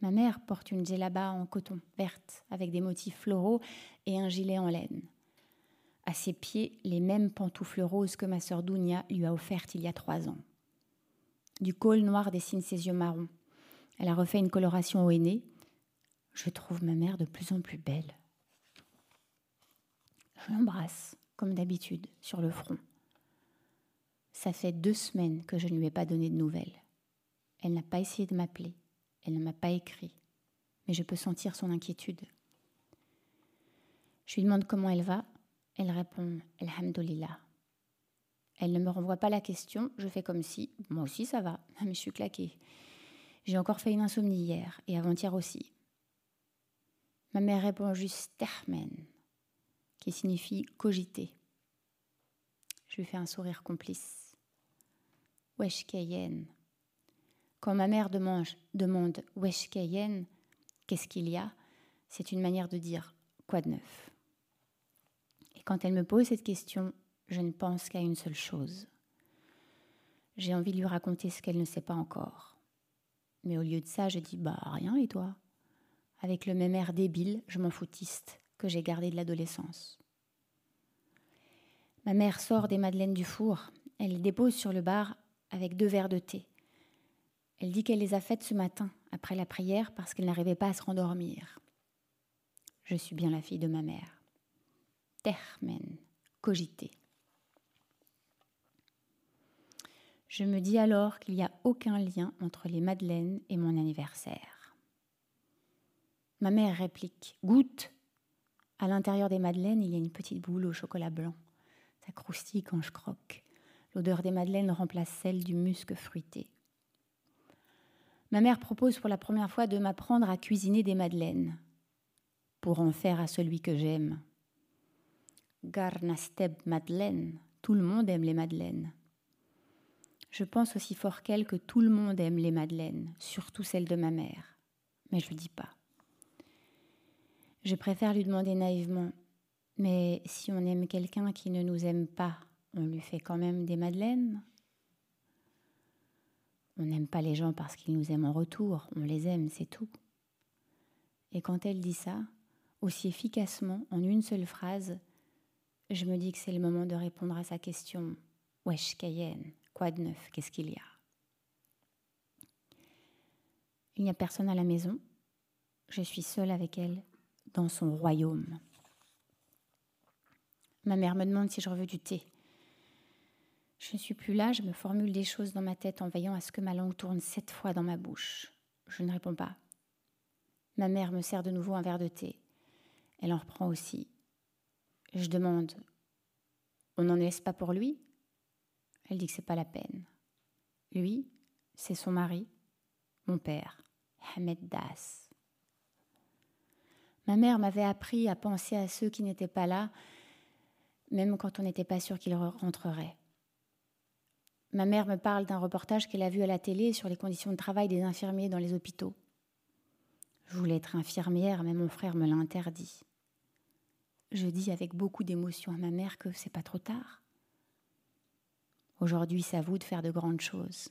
Ma mère porte une djellaba en coton verte avec des motifs floraux et un gilet en laine. À ses pieds, les mêmes pantoufles roses que ma sœur Dounia lui a offertes il y a trois ans. Du col noir dessine ses yeux marrons. Elle a refait une coloration au henné. Je trouve ma mère de plus en plus belle. Je l'embrasse, comme d'habitude, sur le front. Ça fait deux semaines que je ne lui ai pas donné de nouvelles. Elle n'a pas essayé de m'appeler, elle ne m'a pas écrit, mais je peux sentir son inquiétude. Je lui demande comment elle va, elle répond Alhamdulillah. Elle ne me renvoie pas la question, je fais comme si, moi aussi ça va, mais je suis claquée. J'ai encore fait une insomnie hier et avant-hier aussi. Ma mère répond juste Tehmen, qui signifie cogiter. Je lui fais un sourire complice. Quand ma mère demande, qu'est-ce qu'il y a C'est une manière de dire quoi de neuf. Et quand elle me pose cette question, je ne pense qu'à une seule chose. J'ai envie de lui raconter ce qu'elle ne sait pas encore. Mais au lieu de ça, je dis Bah, rien, et toi? Avec le même air débile, je m'en foutiste, que j'ai gardé de l'adolescence. Ma mère sort des madeleines du four, elle les dépose sur le bar avec deux verres de thé. Elle dit qu'elle les a faites ce matin, après la prière, parce qu'elle n'arrivait pas à se rendormir. Je suis bien la fille de ma mère. Termen, cogiter. Je me dis alors qu'il n'y a aucun lien entre les madeleines et mon anniversaire. Ma mère réplique Goûte À l'intérieur des madeleines, il y a une petite boule au chocolat blanc. Ça croustille quand je croque. L'odeur des madeleines remplace celle du musc fruité. Ma mère propose pour la première fois de m'apprendre à cuisiner des madeleines, pour en faire à celui que j'aime. Garnasteb madeleine, tout le monde aime les madeleines. Je pense aussi fort qu'elle que tout le monde aime les madeleines, surtout celles de ma mère, mais je ne le dis pas. Je préfère lui demander naïvement Mais si on aime quelqu'un qui ne nous aime pas, on lui fait quand même des madeleines. On n'aime pas les gens parce qu'ils nous aiment en retour, on les aime, c'est tout. Et quand elle dit ça, aussi efficacement, en une seule phrase, je me dis que c'est le moment de répondre à sa question Wesh Cayenne, quoi de neuf, qu'est-ce qu'il y a? Il n'y a personne à la maison. Je suis seule avec elle dans son royaume. Ma mère me demande si je veux du thé. Je ne suis plus là, je me formule des choses dans ma tête en veillant à ce que ma langue tourne sept fois dans ma bouche. Je ne réponds pas. Ma mère me sert de nouveau un verre de thé. Elle en reprend aussi. Je demande On n'en laisse pas pour lui? Elle dit que c'est pas la peine. Lui, c'est son mari, mon père, Hamed Das. Ma mère m'avait appris à penser à ceux qui n'étaient pas là, même quand on n'était pas sûr qu'ils rentreraient. Ma mère me parle d'un reportage qu'elle a vu à la télé sur les conditions de travail des infirmiers dans les hôpitaux. Je voulais être infirmière, mais mon frère me l'a interdit. Je dis avec beaucoup d'émotion à ma mère que c'est pas trop tard. Aujourd'hui, c'est à vous de faire de grandes choses.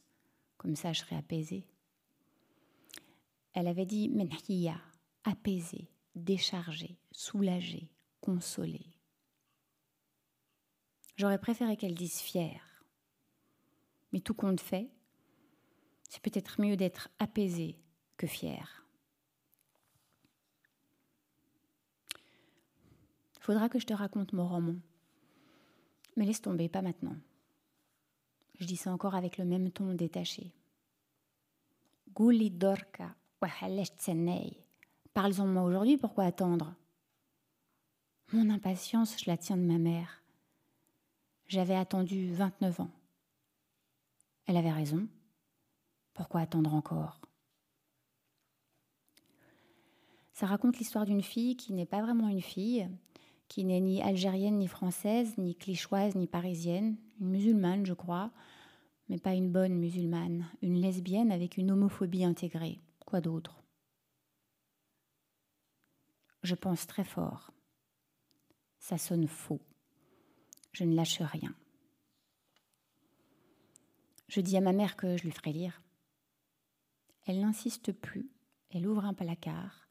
Comme ça, je serai apaisée. Elle avait dit Menhiya, apaisée, déchargée, soulagée, consolée. J'aurais préféré qu'elle dise fière mais tout compte fait, c'est peut-être mieux d'être apaisé que fier. Faudra que je te raconte mon roman. Mais laisse tomber, pas maintenant. Je dis ça encore avec le même ton détaché. Gouli dorka, Parle-en moi aujourd'hui, pourquoi attendre? Mon impatience, je la tiens de ma mère. J'avais attendu 29 ans. Elle avait raison. Pourquoi attendre encore? Ça raconte l'histoire d'une fille qui n'est pas vraiment une fille, qui n'est ni algérienne ni française, ni clichoise ni parisienne, une musulmane je crois, mais pas une bonne musulmane, une lesbienne avec une homophobie intégrée. Quoi d'autre? Je pense très fort. Ça sonne faux. Je ne lâche rien. Je dis à ma mère que je lui ferai lire. Elle n'insiste plus, elle ouvre un placard.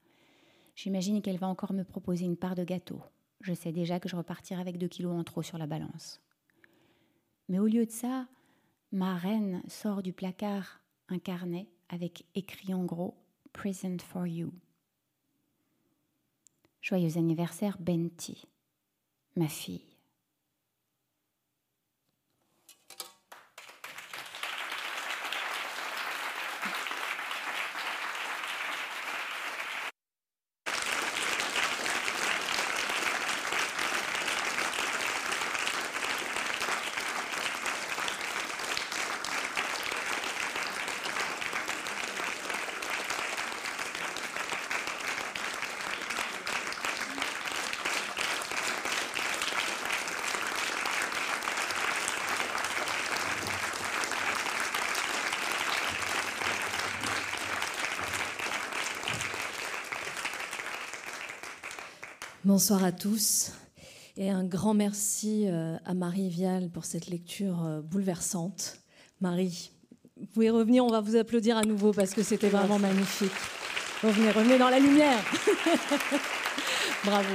J'imagine qu'elle va encore me proposer une part de gâteau. Je sais déjà que je repartirai avec deux kilos en trop sur la balance. Mais au lieu de ça, ma reine sort du placard un carnet avec écrit en gros Present for you. Joyeux anniversaire, Benti, ma fille. Bonsoir à tous et un grand merci euh, à Marie Vial pour cette lecture euh, bouleversante. Marie, vous pouvez revenir, on va vous applaudir à nouveau parce que c'était vraiment magnifique. Revenez, revenez dans la lumière. Bravo.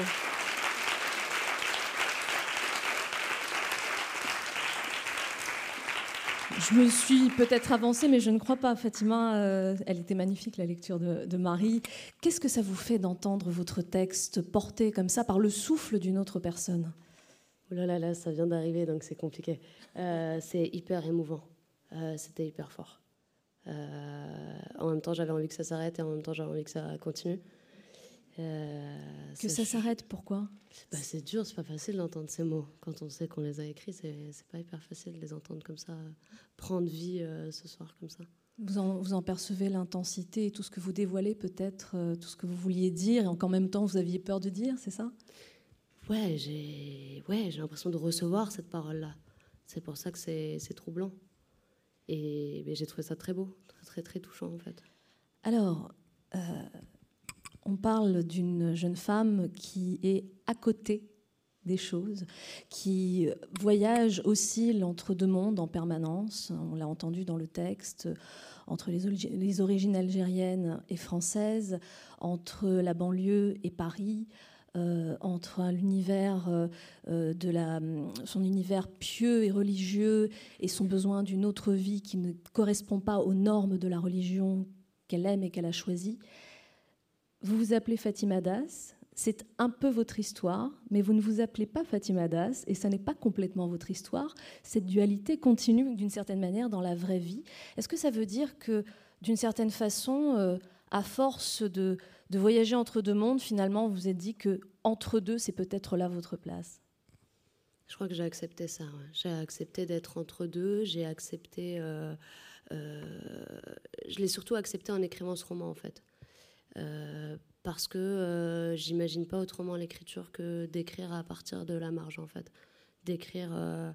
Je me suis peut-être avancée, mais je ne crois pas. Fatima, euh, elle était magnifique, la lecture de, Marie. Qu'est-ce que ça vous fait d'entendre votre texte porté comme ça par le souffle d'une autre personne? Oh là là, là ça vient d'arriver, donc c'est compliqué. Euh, c'est hyper émouvant. Euh, c'était hyper fort. en même temps, j'avais envie que ça s'arrête et en même temps, j'avais envie que ça continue. Euh, que ça s'arrête, pourquoi? Bah, C'est dur, c'est pas facile d'entendre ces mots. Quand on sait qu'on les a écrits, c'est pas hyper facile de les entendre comme ça, prendre vie euh, ce soir comme ça. Vous en, vous en percevez l'intensité et tout ce que vous dévoilez, peut-être, euh, tout ce que vous vouliez dire, et qu'en même temps vous aviez peur de dire, c'est ça? Ouais, j'ai ouais, l'impression de recevoir cette parole-là. C'est pour ça que c'est troublant. Et j'ai trouvé ça très beau, très, très, très touchant en fait. Alors, on parle d'une jeune femme qui est à côté des choses, qui voyage, oscille entre deux mondes en permanence. On l'a entendu dans le texte, entre les, origines algériennes et françaises, entre la banlieue et Paris. Euh, entre l'univers euh, euh, de la, son univers pieux et religieux et son besoin d'une autre vie qui ne correspond pas aux normes de la religion qu'elle aime et qu'elle a choisi. Vous vous appelez Fatima Das, c'est un peu votre histoire, mais vous ne vous appelez pas Fatima Das, et ça n'est pas complètement votre histoire. Cette dualité continue d'une certaine manière dans la vraie vie. Est-ce que ça veut dire que, d'une certaine façon, euh, à force de, voyager entre deux mondes, finalement, vous vous êtes dit que entre deux, c'est peut-être là votre place? Je crois que j'ai accepté ça. J'ai accepté d'être entre deux. J'ai accepté. Euh, euh, je l'ai surtout accepté en écrivant ce roman, en fait parce que euh, j'imagine pas autrement l'écriture que d'écrire à partir de la marge en fait. D'écrire euh,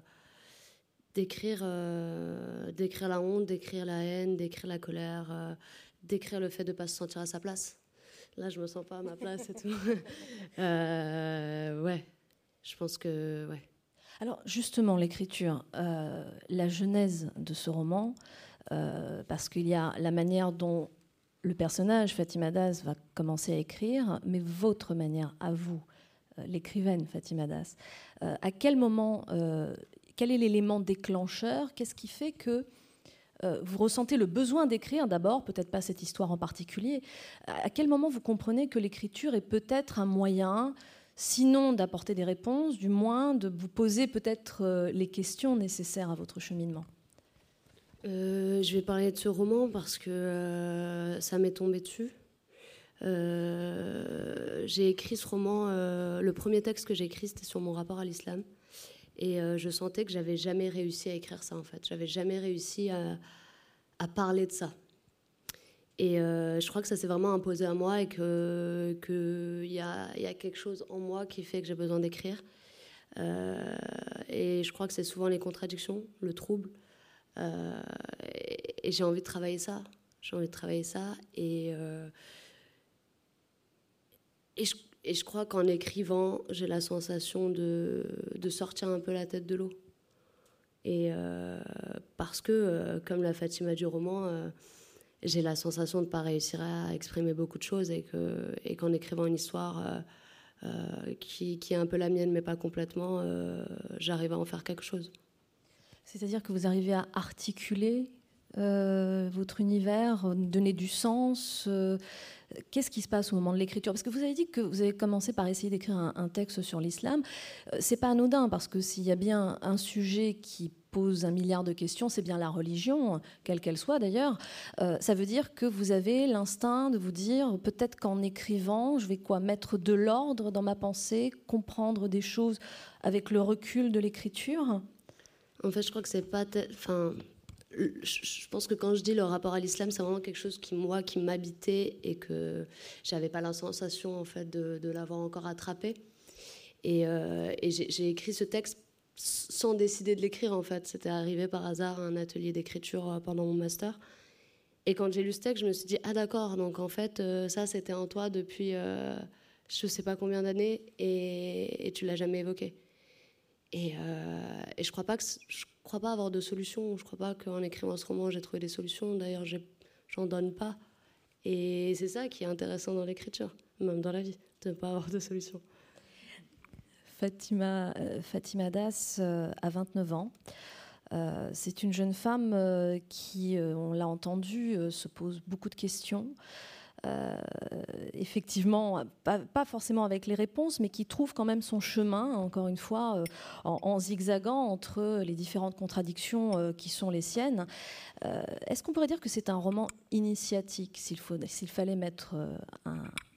d'écrire euh, d'écrire la honte d'écrire la haine d'écrire la colère d'écrire le fait de pas se sentir à sa place. Là je me sens pas à ma place et tout. Ouais. Je pense que ouais. Alors justement l'écriture la genèse de ce roman parce qu'il y a la manière dont le personnage, Fatima Das, va commencer à écrire, mais votre manière à vous, euh, l'écrivaine Fatima Das, euh, à quel moment, euh, quel est l'élément déclencheur? Qu'est-ce qui fait que vous ressentez le besoin d'écrire d'abord, peut-être pas cette histoire en particulier À quel moment vous comprenez que l'écriture est peut-être un moyen, sinon d'apporter des réponses, du moins de vous poser peut-être les questions nécessaires à votre cheminement? Euh, je vais parler de ce roman parce que euh, ça m'est tombé dessus. Euh, j'ai écrit ce roman, le premier texte que j'ai écrit, c'était sur mon rapport à l'islam. Et je sentais que j'avais jamais réussi à écrire ça, en fait. J'avais jamais réussi à, parler de ça. Et je crois que ça s'est vraiment imposé à moi et qu'il que y, y a quelque chose en moi qui fait que j'ai besoin d'écrire. et je crois que c'est souvent les contradictions, le trouble. Euh, et, j'ai envie de travailler ça. J'ai envie de travailler ça. Et, euh, et, je, et, je, crois qu'en écrivant, j'ai la sensation de, de, sortir un peu la tête de l'eau. Et euh, parce que, comme la Fatima du roman, j'ai la sensation de ne pas réussir à exprimer beaucoup de choses et qu'en et qu'en écrivant une histoire qui, qui, est un peu la mienne, mais pas complètement, j'arrive à en faire quelque chose. C'est-à-dire que vous arrivez à articuler euh, votre univers, donner du sens. Euh, qu'est-ce qui se passe au moment de l'écriture? Parce que vous avez dit que vous avez commencé par essayer d'écrire un, texte sur l'islam. Euh, c'est pas anodin parce que s'il y a bien un sujet qui pose un milliard de questions, c'est bien la religion, quelle qu'elle soit d'ailleurs. ça veut dire que vous avez l'instinct de vous dire peut-être qu'en écrivant, je vais quoi mettre de l'ordre dans ma pensée, comprendre des choses avec le recul de l'écriture? En fait, je crois que c'est pas. Enfin, je pense que quand je dis le rapport à l'islam, c'est vraiment quelque chose qui, moi, qui m'habitait et que j'avais pas la sensation, en fait, de, l'avoir encore attrapé. Et, euh, j'ai écrit ce texte sans décider de l'écrire, en fait. C'était arrivé par hasard à un atelier d'écriture euh, pendant mon master. Et quand j'ai lu ce texte, je me suis dit, ah d'accord, donc en fait, euh, ça, c'était en toi depuis je sais pas combien d'années et, et tu l'as jamais évoqué. Et, euh, et, je crois crois pas avoir de solution. Je crois pas qu'en écrivant ce roman j'ai trouvé des solutions. D'ailleurs, j'en donne pas. Et c'est ça qui est intéressant dans l'écriture, même dans la vie, de ne pas avoir de solution. Fatima, euh, Fatima Das euh, a 29 ans. c'est une jeune femme qui, on l'a entendu, se pose beaucoup de questions. Euh, effectivement, pas, forcément avec les réponses, mais qui trouve quand même son chemin, encore une fois, euh, en, zigzagant entre les différentes contradictions euh, qui sont les siennes. Est-ce qu'on pourrait dire que c'est un roman initiatique, s'il, s'il fallait mettre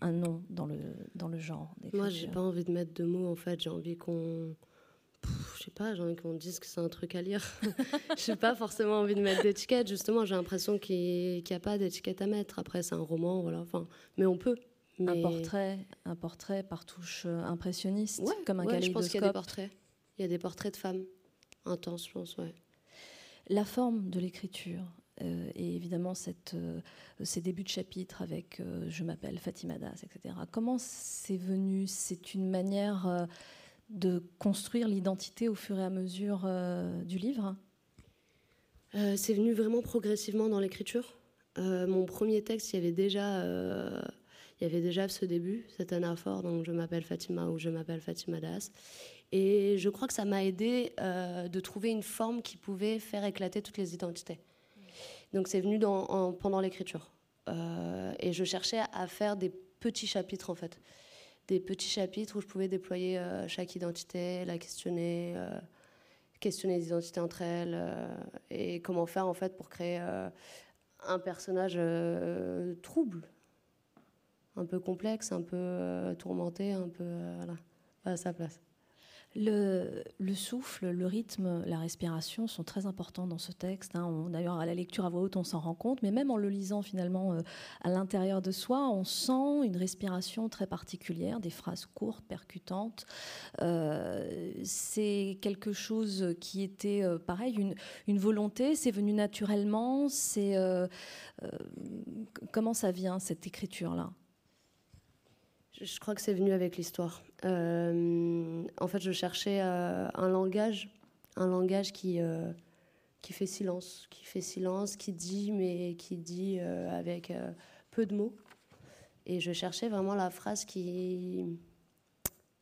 un, nom dans le, dans le genre Moi, j'ai pas envie de mettre de mots, en fait. J'ai envie qu'on je sais pas, j'ai envie qu'on dise que c'est un truc à lire. Je n'ai pas forcément envie de mettre d'étiquette. Justement, j'ai l'impression qu'il n'y a pas d'étiquette à mettre. Après, c'est un roman, voilà. Enfin, mais on peut. Un portrait, un portrait par touche euh, impressionniste, comme un ouais, Je pense qu'il y a des portraits. Il y a des portraits de femmes intenses, je pense, ouais. La forme de l'écriture, euh, et évidemment cette, euh, ces débuts de chapitre avec Je m'appelle Fatima Das, etc. Comment c'est venu? C'est une manière de construire l'identité au fur et à mesure euh, du livre? Euh, C'est venu vraiment progressivement dans l'écriture. Euh, mon premier texte, il y avait déjà, il y avait déjà ce début, cette anaphore, donc je m'appelle Fatima ou je m'appelle Fatima Das. Et je crois que ça m'a aidé de trouver une forme qui pouvait faire éclater toutes les identités. Donc c'est venu dans, pendant l'écriture. et je cherchais à faire des petits chapitres en fait. Des petits chapitres où je pouvais déployer chaque identité, la questionner, questionner les identités entre elles et comment faire en fait pour créer un personnage trouble, un peu complexe, un peu tourmenté, un peu à sa place. Le, souffle, le rythme, la respiration sont très importants dans ce texte. Hein. D'ailleurs, à la lecture à voix haute, on s'en rend compte, mais même en le lisant finalement euh, à l'intérieur de soi, on sent une respiration très particulière, des phrases courtes, percutantes. Euh, c'est quelque chose qui était, euh, pareil, une, une volonté, c'est venu naturellement. C'est comment ça vient cette écriture-là? Je crois que c'est venu avec l'histoire. Euh, en fait, je cherchais euh, un langage, un langage qui, euh, qui fait silence, qui fait silence, qui dit, mais qui dit avec peu de mots. Et je cherchais vraiment la phrase qui.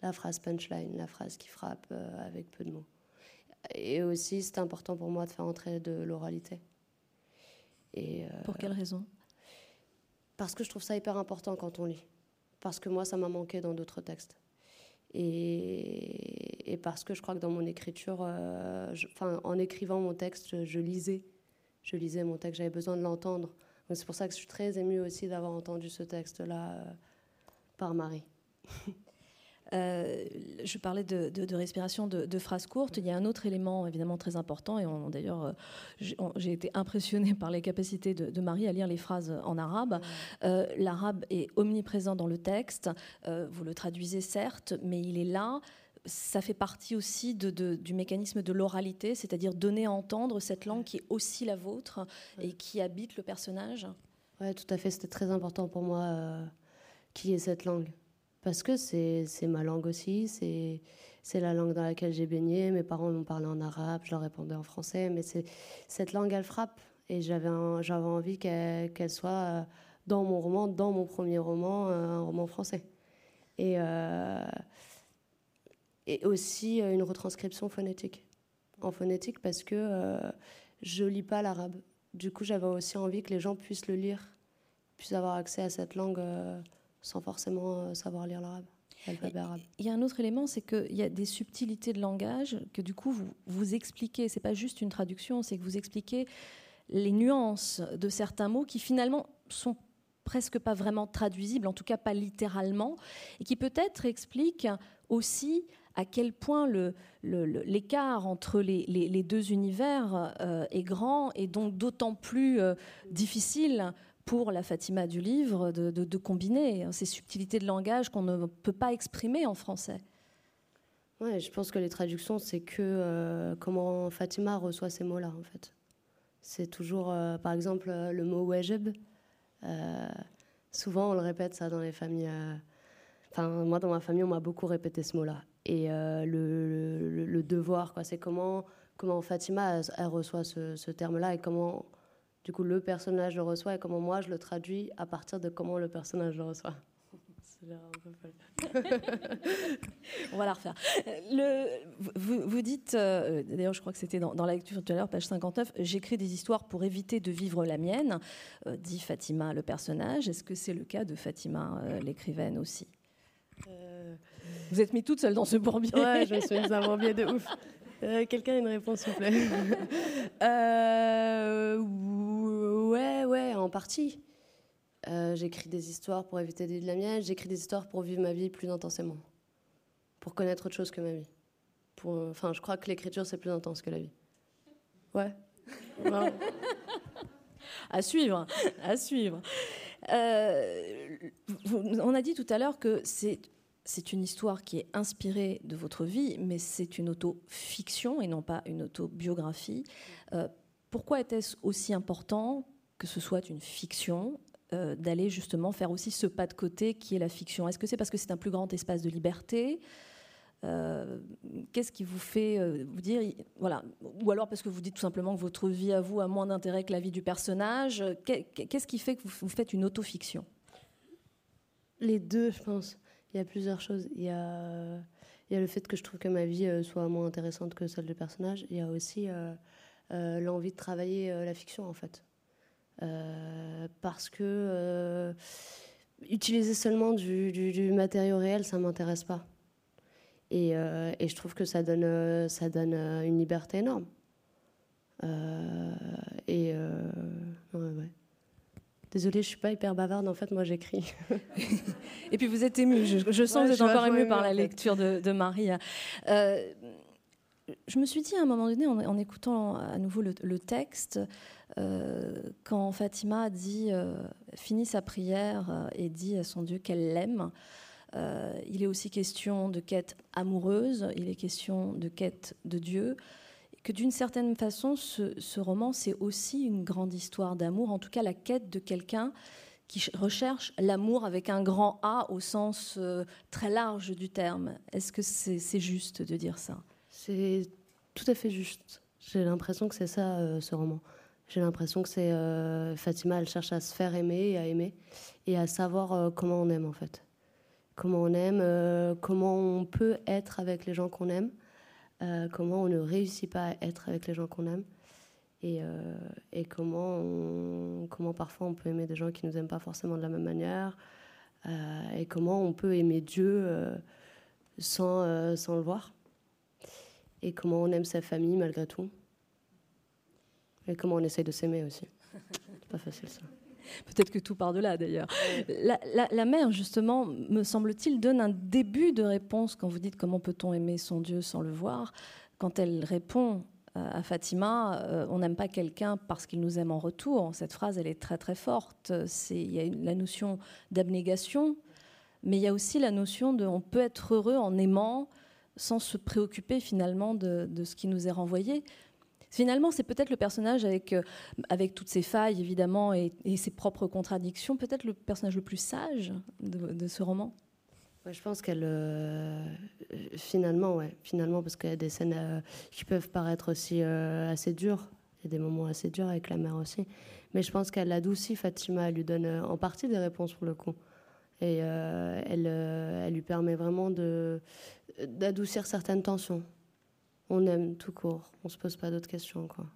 La phrase punchline, la phrase qui frappe avec peu de mots. Et aussi, c'est important pour moi de faire entrer de l'oralité. Et, pour quelle raison? Parce que je trouve ça hyper important quand on lit parce que moi, ça m'a manqué dans d'autres textes. Et, parce que je crois que dans mon écriture, euh, en écrivant mon texte, je, lisais. Je lisais mon texte, j'avais besoin de l'entendre. C'est pour ça que je suis très émue aussi d'avoir entendu ce texte-là euh, par Marie. Euh, je parlais de, respiration de, phrases courtes. Il y a un autre élément évidemment très important, et d'ailleurs, euh, j'ai été impressionnée par les capacités de, Marie à lire les phrases en arabe. Euh, l'arabe est omniprésent dans le texte. vous le traduisez certes, mais il est là ça fait partie aussi du mécanisme de l'oralité, c'est-à-dire donner à entendre cette langue qui est aussi la vôtre et qui habite le personnage. Oui, tout à fait. C'était très important pour moi euh, qu'il y ait cette langue parce que c'est ma langue aussi, c'est la langue dans laquelle j'ai baigné. Mes parents m'ont parlé en arabe, je leur répondais en français, mais cette langue, elle frappe. Et j'avais envie qu'elle soit euh, dans mon roman, dans mon premier roman, euh, un roman français. Et, euh, aussi une retranscription phonétique. En phonétique, parce que je lis pas l'arabe. Du coup, j'avais aussi envie que les gens puissent le lire, puissent avoir accès à cette langue sans forcément euh, savoir lire l'arabe. Il y a un autre élément, c'est qu'il y a des subtilités de langage que du coup vous, vous expliquez. C'est pas juste une traduction, c'est que vous expliquez les nuances de certains mots qui finalement sont presque pas vraiment traduisibles, en tout cas pas littéralement, et qui peut-être expliquent aussi à quel point l'écart le, entre les, les, deux univers euh, est grand et donc d'autant plus euh, difficile pour la Fatima du livre de, combiner ces subtilités de langage qu'on ne peut pas exprimer en français. Ouais, je pense que les traductions, c'est que euh, comment Fatima reçoit ces mots-là, en fait. C'est toujours, euh, par exemple, euh, le mot wajib. souvent, on le répète ça dans les familles. Enfin, moi, dans ma famille, on m'a beaucoup répété ce mot-là. Et le, devoir, quoi, c'est comment, comment Fatima, elle, reçoit ce terme-là et comment du coup, le personnage le reçoit et comment moi je le traduis à partir de comment le personnage le reçoit. On va la refaire. Le, vous, vous, dites, euh, d'ailleurs, je crois que c'était dans, la lecture tout à l'heure, page 59, j'écris des histoires pour éviter de vivre la mienne, euh, dit Fatima, le personnage. Est-ce que c'est le cas de Fatima, euh, l'écrivaine aussi? Vous êtes mis toute seule dans ce bourbier. Ouais, je suis mis un bourbier de ouf. Euh, quelqu'un a une réponse, s'il vous plaît euh, Ouais, ouais, en partie. Euh, j'écris des histoires pour éviter de la mienne. J'écris des histoires pour vivre ma vie plus intensément. Pour connaître autre chose que ma vie. Enfin, je crois que l'écriture, c'est plus intense que la vie. Ouais. à suivre, à suivre. on a dit tout à l'heure que c'est c'est une histoire qui est inspirée de votre vie, mais c'est une auto-fiction et non pas une autobiographie. Euh, pourquoi était-ce aussi important que ce soit une fiction euh, d'aller justement faire aussi ce pas de côté qui est la fiction? Est-ce que c'est parce que c'est un plus grand espace de liberté? Euh, Qu'est-ce qui vous fait vous dire, voilà, ou alors parce que vous dites tout simplement que votre vie à vous a moins d'intérêt que la vie du personnage Qu'est-ce qui fait que vous, faites une autofiction? Les deux, je pense. Il y a plusieurs choses. Il y a, le fait que je trouve que ma vie euh, soit moins intéressante que celle du personnage. Il y a aussi euh, euh, l'envie de travailler la fiction, en fait. parce que utiliser seulement du, matériau réel, ça m'intéresse pas. Et, et, je trouve que ça donne, ça donne une liberté énorme. et ouais. Désolée, je suis pas hyper bavarde. En fait, moi, j'écris. et puis, vous êtes émue. Je, sens que vous êtes encore émue par la lecture de, Marie. Euh, je me suis dit à un moment donné, en, écoutant à nouveau le, texte, euh, quand Fatima dit, euh, finit sa prière et dit à son Dieu qu'elle l'aime, il est aussi question de quête amoureuse, il est question de quête de Dieu que d'une certaine façon, ce, roman, c'est aussi une grande histoire d'amour, en tout cas la quête de quelqu'un qui recherche l'amour avec un grand A au sens euh, très large du terme. Est-ce que c'est juste de dire ça? C'est tout à fait juste. J'ai l'impression que c'est ça, euh, ce roman. J'ai l'impression que c'est euh, Fatima, elle cherche à se faire aimer et à aimer et à savoir comment on aime en fait. Comment on aime, comment on peut être avec les gens qu'on aime. Euh, comment on ne réussit pas à être avec les gens qu'on aime et, euh, et comment, comment parfois on peut aimer des gens qui ne nous aiment pas forcément de la même manière euh, et comment on peut aimer Dieu sans, sans le voir et comment on aime sa famille malgré tout et comment on essaye de s'aimer aussi. C'est pas facile ça. Peut-être que tout part de là d'ailleurs. La, mère, justement, me semble-t-il, donne un début de réponse quand vous dites comment peut-on aimer son Dieu sans le voir. Quand elle répond à Fatima, euh, on n'aime pas quelqu'un parce qu'il nous aime en retour. Cette phrase, elle est très très forte. Il y a la notion d'abnégation, mais il y a aussi la notion de on peut être heureux en aimant sans se préoccuper finalement de ce qui nous est renvoyé. Finalement, c'est peut-être le personnage avec, euh, avec toutes ses failles, évidemment, et, ses propres contradictions, peut-être le personnage le plus sage de, ce roman? je pense qu'elle. Euh, finalement, ouais. Finalement, parce qu'il y a des scènes euh, qui peuvent paraître aussi assez dures. Il y a des moments assez durs avec la mère aussi. Mais je pense qu'elle adoucit Fatima. Elle lui donne en partie des réponses pour le coup. Et elle, elle lui permet vraiment d'adoucir certaines tensions on aime tout court. On se pose pas d'autres questions, quoi.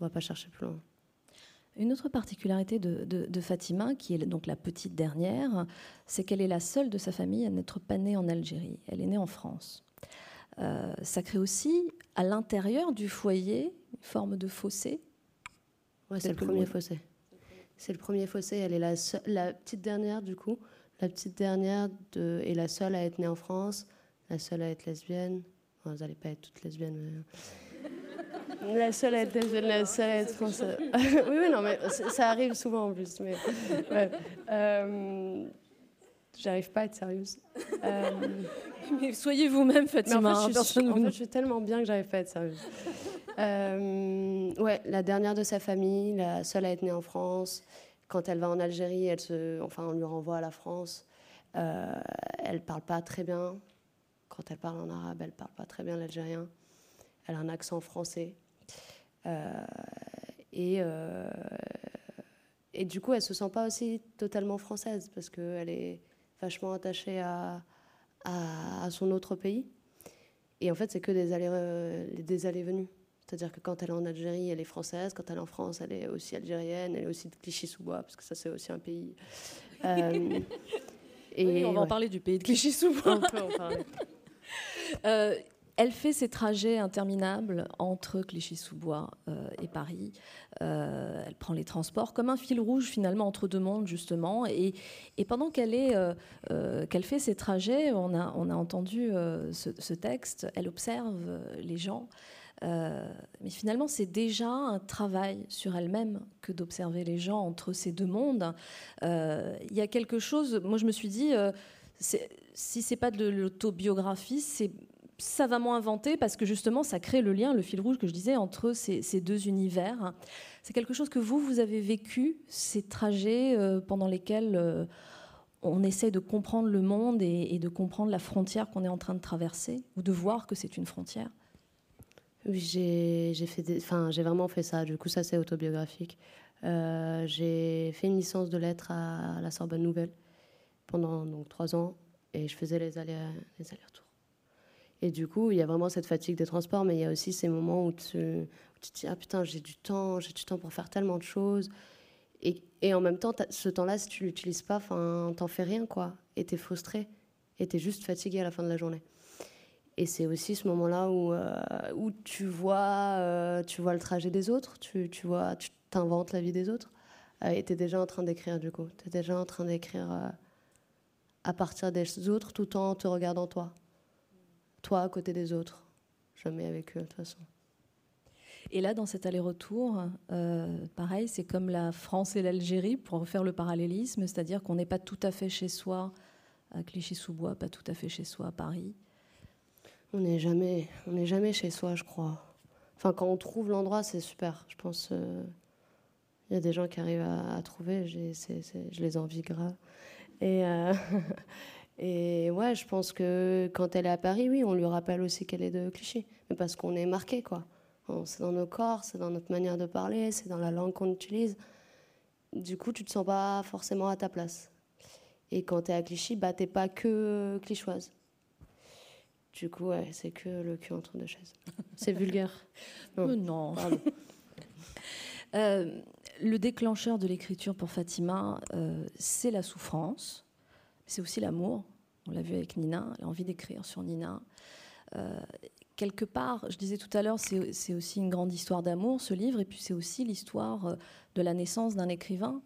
On va pas chercher plus loin. Une autre particularité de, Fatima, qui est donc la petite dernière, c'est qu'elle est la seule de sa famille à n'être pas née en Algérie. Elle est née en France. Euh, ça crée aussi, à l'intérieur du foyer, une forme de fossé. Ouais, c'est le premier fossé. C'est le premier fossé. Elle est la, la petite dernière, du coup. La petite dernière de, est la seule à être née en France, la seule à être lesbienne, vous n'allez pas être toutes lesbiennes. La seule à être lesbienne, la seule à être française. oui, oui, non, mais ça arrive souvent en plus. Mais, euh, J'arrive pas à être sérieuse. Euh, mais soyez vous-même, Fatima. En fait, je, suis, en fait, je suis tellement bien que j'arrive pas à être sérieuse. Euh, ouais, la dernière de sa famille, la seule à être née en France. Quand elle va en Algérie, elle se, enfin, on lui renvoie à la France. Euh, elle parle pas très bien. Quand elle parle en arabe, elle parle pas très bien l'algérien. Elle a un accent français. Euh, et, euh, et du coup, elle se sent pas aussi totalement française parce qu'elle est vachement attachée à, à, son autre pays. Et en fait, c'est que des allées, euh, des allées venues. C'est-à-dire que quand elle est en Algérie, elle est française. Quand elle est en France, elle est aussi algérienne. Elle est aussi de Clichy-sous-Bois, parce que ça, c'est aussi un pays. et, on va en parler du pays de Clichy-sous-Bois. On peut en parler. Euh, elle fait ses trajets interminables entre Clichy-sous-Bois euh, et Paris. Euh, elle prend les transports comme un fil rouge finalement entre deux mondes justement. Et, pendant qu'elle fait ses trajets, on a entendu ce, texte. Elle observe les gens. mais finalement, c'est déjà un travail sur elle-même que d'observer les gens entre ces deux mondes. Il y a quelque chose. Moi, je me suis dit si c'est pas de l'autobiographie, c'est savamment inventé parce que justement ça crée le lien, le fil rouge que je disais entre ces, deux univers. C'est quelque chose que vous, vous avez vécu, ces trajets euh, pendant lesquels euh, on essaie de comprendre le monde et, de comprendre la frontière qu'on est en train de traverser ou de voir que c'est une frontière? Oui, j'ai vraiment fait ça. Du coup, ça c'est autobiographique. Euh, j'ai fait une licence de lettres à la Sorbonne Nouvelle pendant donc trois ans et je faisais les allers allers-retours. Et du coup, il y a vraiment cette fatigue des transports, mais il y a aussi ces moments où tu, te dis ah putain j'ai du temps, j'ai du temps pour faire tellement de choses. Et, et en même temps, ce temps-là, si tu l'utilises pas, t'en fais rien, quoi. Et t'es frustré. Et t'es juste fatigué à la fin de la journée. Et c'est aussi ce moment-là où, euh, où tu, vois, euh, tu vois le trajet des autres, tu, tu vois, tu t'inventes la vie des autres. Euh, et tu es déjà en train d'écrire, du coup. Tu es déjà en train d'écrire à partir des autres tout en te regardant toi. Toi à côté des autres. Jamais avec eux, de toute façon. Et là, dans cet aller-retour, pareil, c'est comme la France et l'Algérie, pour refaire le parallélisme, c'est-à-dire qu'on n'est pas tout à fait chez soi à Clichy-sous-Bois, pas tout à fait chez soi à Paris. On n'est jamais, on n'est jamais chez soi, je crois. Enfin, quand on trouve l'endroit, c'est super. Je pense, il euh, y a des gens qui arrivent à, trouver. je les envie grave. Et, euh, et ouais, je pense que quand elle est à Paris, oui, on lui rappelle aussi qu'elle est de Clichy, mais parce qu'on est marqué, quoi. C'est dans nos corps, c'est dans notre manière de parler, c'est dans la langue qu'on utilise. Du coup, tu te sens pas forcément à ta place. Et quand tu es à Clichy, bah, t'es pas que clichoise. Du coup, ouais, c'est que le cul entre deux chaises. C'est vulgaire. Non. Euh, le déclencheur de l'écriture pour Fatima, euh, c'est la souffrance, c'est aussi l'amour. On l'a vu avec Nina, elle a envie d'écrire sur Nina. Euh, quelque part, je disais tout à l'heure, c'est aussi une grande histoire d'amour, ce livre, et puis c'est aussi l'histoire de la naissance d'un écrivain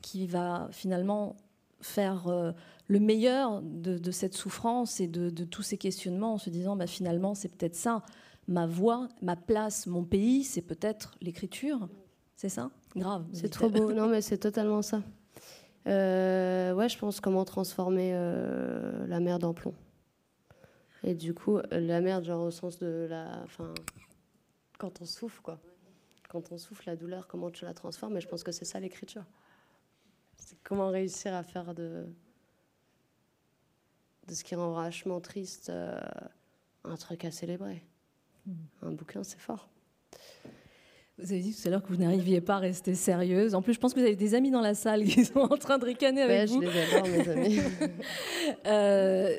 qui va finalement faire le meilleur de, cette souffrance et de, tous ces questionnements en se disant bah, finalement c'est peut-être ça, ma voix, ma place, mon pays, c'est peut-être l'écriture. C'est ça? Grave. C'est trop beau. Non mais c'est totalement ça. Euh, ouais, je pense comment transformer euh, la merde en plomb. Et du coup, la merde, genre au sens de la. Enfin, quand on souffle, quoi. Quand on souffle la douleur, comment tu la transformes? Et je pense que c'est ça l'écriture. C'est comment réussir à faire de de ce qui rend vachement triste euh, un truc à célébrer. Hmm. Un bouquin, c'est fort. Vous avez dit tout à l'heure que vous n'arriviez pas à rester sérieuse. En plus, je pense que vous avez des amis dans la salle qui sont en train de ricaner avec vous. Je les adore, mes amis. euh,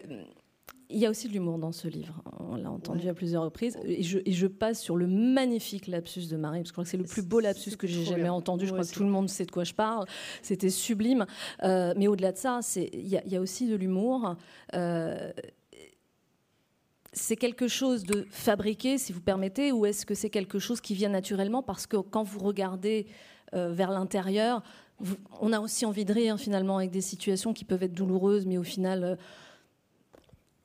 il y a aussi de l'humour dans ce livre. On l'a entendu à plusieurs reprises. Et je, et je, passe sur le magnifique lapsus de Marie, parce que je crois que c'est le plus beau lapsus que j'ai jamais entendu. Je crois que tout le monde sait de quoi je parle. C'était sublime. Euh, mais au-delà de ça, il y, y, a aussi de l'humour. Euh, c'est quelque chose de fabriqué, si vous permettez, ou est-ce que c'est quelque chose qui vient naturellement Parce que quand vous regardez euh, vers l'intérieur, on a aussi envie de rire finalement avec des situations qui peuvent être douloureuses, mais au final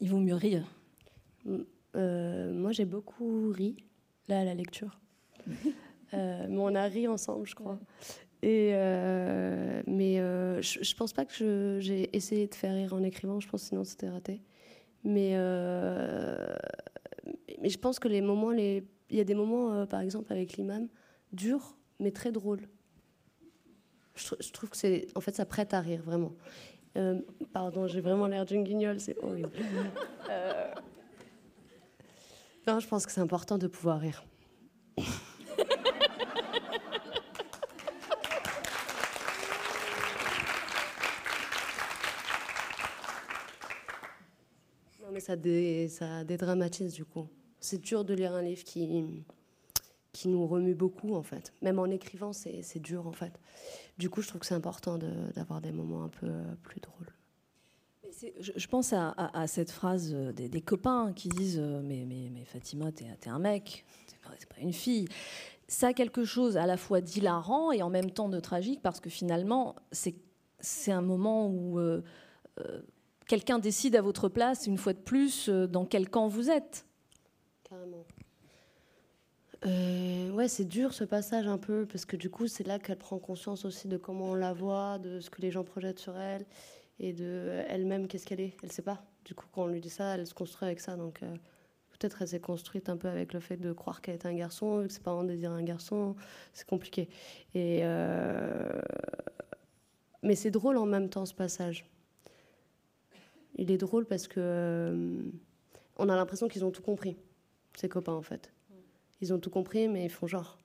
il vaut mieux rire. Euh, moi, j'ai beaucoup ri, là, à la lecture. euh, mais on a ri ensemble, je crois. Et euh, mais euh, je, je, pense pas que j'ai essayé de faire rire en écrivant, je pense sinon c'était raté. Mais, mais je pense que les moments, les... il y a des moments, par exemple avec l'imam, durs, mais très drôles. Je, trouve que c'est, en fait, ça prête à rire, vraiment. Euh, pardon, j'ai vraiment l'air d'une guignole, c'est horrible. Euh, non, je pense que c'est important de pouvoir rire. Non, mais ça, ça dédramatise du coup. C'est dur de lire un livre qui, qui nous remue beaucoup, en fait. Même en écrivant, c'est dur, en fait. Du coup, je trouve que c'est important d'avoir des moments un peu euh, plus drôles. Je, pense à, cette phrase euh, des, copains qui disent euh, mais, Fatima, t'es es un mec, t'es pas, une fille. Ça a quelque chose à la fois d'hilarant et en même temps de tragique parce que finalement, c'est un moment où quelqu'un décide à votre place, une fois de plus, dans quel camp vous êtes. Carrément. Euh, ouais, c'est dur ce passage un peu, parce que du coup, c'est là qu'elle prend conscience aussi de comment on la voit, de ce que les gens projettent sur elle, et de elle-même, qu'est-ce qu'elle est. Elle sait pas. Du coup, quand on lui dit ça, elle se construit avec ça. Donc, euh, peut-être elle s'est construite un peu avec le fait de croire qu'elle est un garçon, que ses parents désirent un garçon. C'est compliqué. Et euh, Mais c'est drôle en même temps, ce passage. Il est drôle parce que on a l'impression qu'ils ont tout compris, ses copains, en fait ils ont tout compris, mais ils font genre.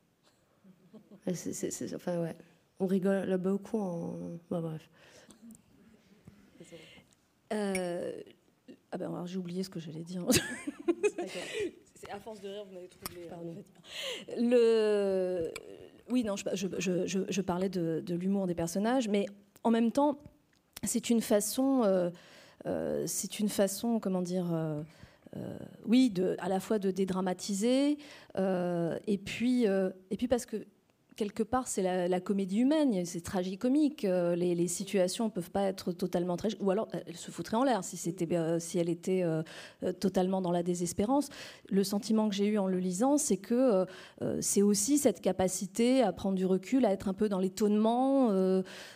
enfin, ouais. On rigole beaucoup en. Bah, bref. Euh, ah ben alors j'ai oublié ce que j'allais dire. C'est à force de rire, vous m'avez troublé. Le... Oui, non, je, je, je, parlais de, de l'humour des personnages, mais en même temps, c'est une façon, euh, euh, c'est une façon, comment dire, euh, oui, de, à la fois de dédramatiser, et puis, et puis parce que quelque part, c'est la, comédie humaine, c'est tragicomique. Euh, les, les, situations ne peuvent pas être totalement tragiques. Ou alors, elle se foutrait en l'air si, euh, si elle était euh, totalement dans la désespérance. Le sentiment que j'ai eu en le lisant, c'est que c'est aussi cette capacité à prendre du recul, à être un peu dans l'étonnement,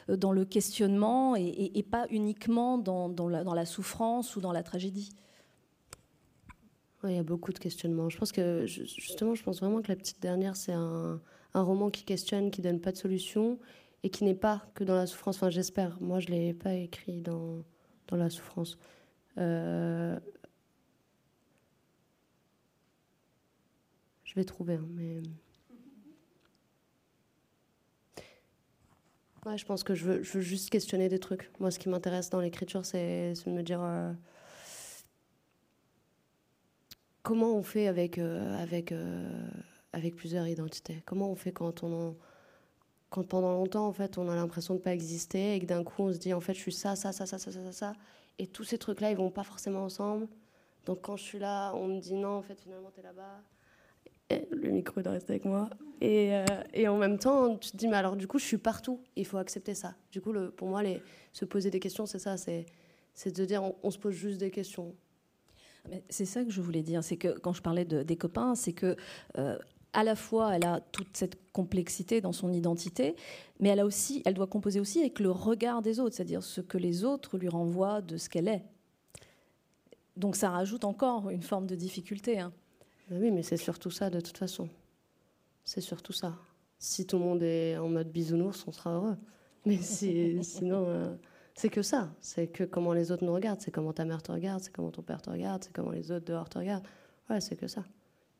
dans le questionnement, et, pas uniquement dans la souffrance ou dans la tragédie. il y a beaucoup de questionnements. Je pense que, justement, je pense vraiment que la petite dernière, c'est un un roman qui questionne, qui donne pas de solution et qui n'est pas que dans la souffrance. Enfin, j'espère. Moi, je l'ai pas écrit dans, dans la souffrance. Euh, je vais trouver, hein, mais. Ouais, je pense que je veux, je veux, juste questionner des trucs. Moi, ce qui m'intéresse dans l'écriture, c'est de me dire euh, comment on fait avec, euh, avec avec plusieurs identités. Comment on fait quand on quand pendant longtemps en fait on a l'impression de pas exister et que d'un coup on se dit en fait je suis ça ça ça ça ça ça ça et tous ces trucs là ils vont pas forcément ensemble. Donc quand je suis là on me dit non en fait finalement tu es là-bas le micro doit rester avec moi. Et, euh, et, en même temps tu te dis mais alors du coup je suis partout. Il faut accepter ça. Du coup le, pour moi les, se poser des questions c'est ça c'est c'est de dire on, se pose juste des questions. C'est ça que je voulais dire, c'est que quand je parlais de, des copains, c'est que euh, à la fois, elle a toute cette complexité dans son identité, mais elle, a aussi, elle doit composer aussi avec le regard des autres, c'est-à-dire ce que les autres lui renvoient de ce qu'elle est. Donc ça rajoute encore une forme de difficulté. Hein. Oui, mais c'est surtout ça de toute façon. C'est surtout ça. Si tout le monde est en mode bisounours, on sera heureux. Mais sinon, euh, c'est que ça. C'est que comment les autres nous regardent, c'est comment ta mère te regarde, c'est comment ton père te regarde, c'est comment les autres dehors te regardent. Ouais, c'est que ça.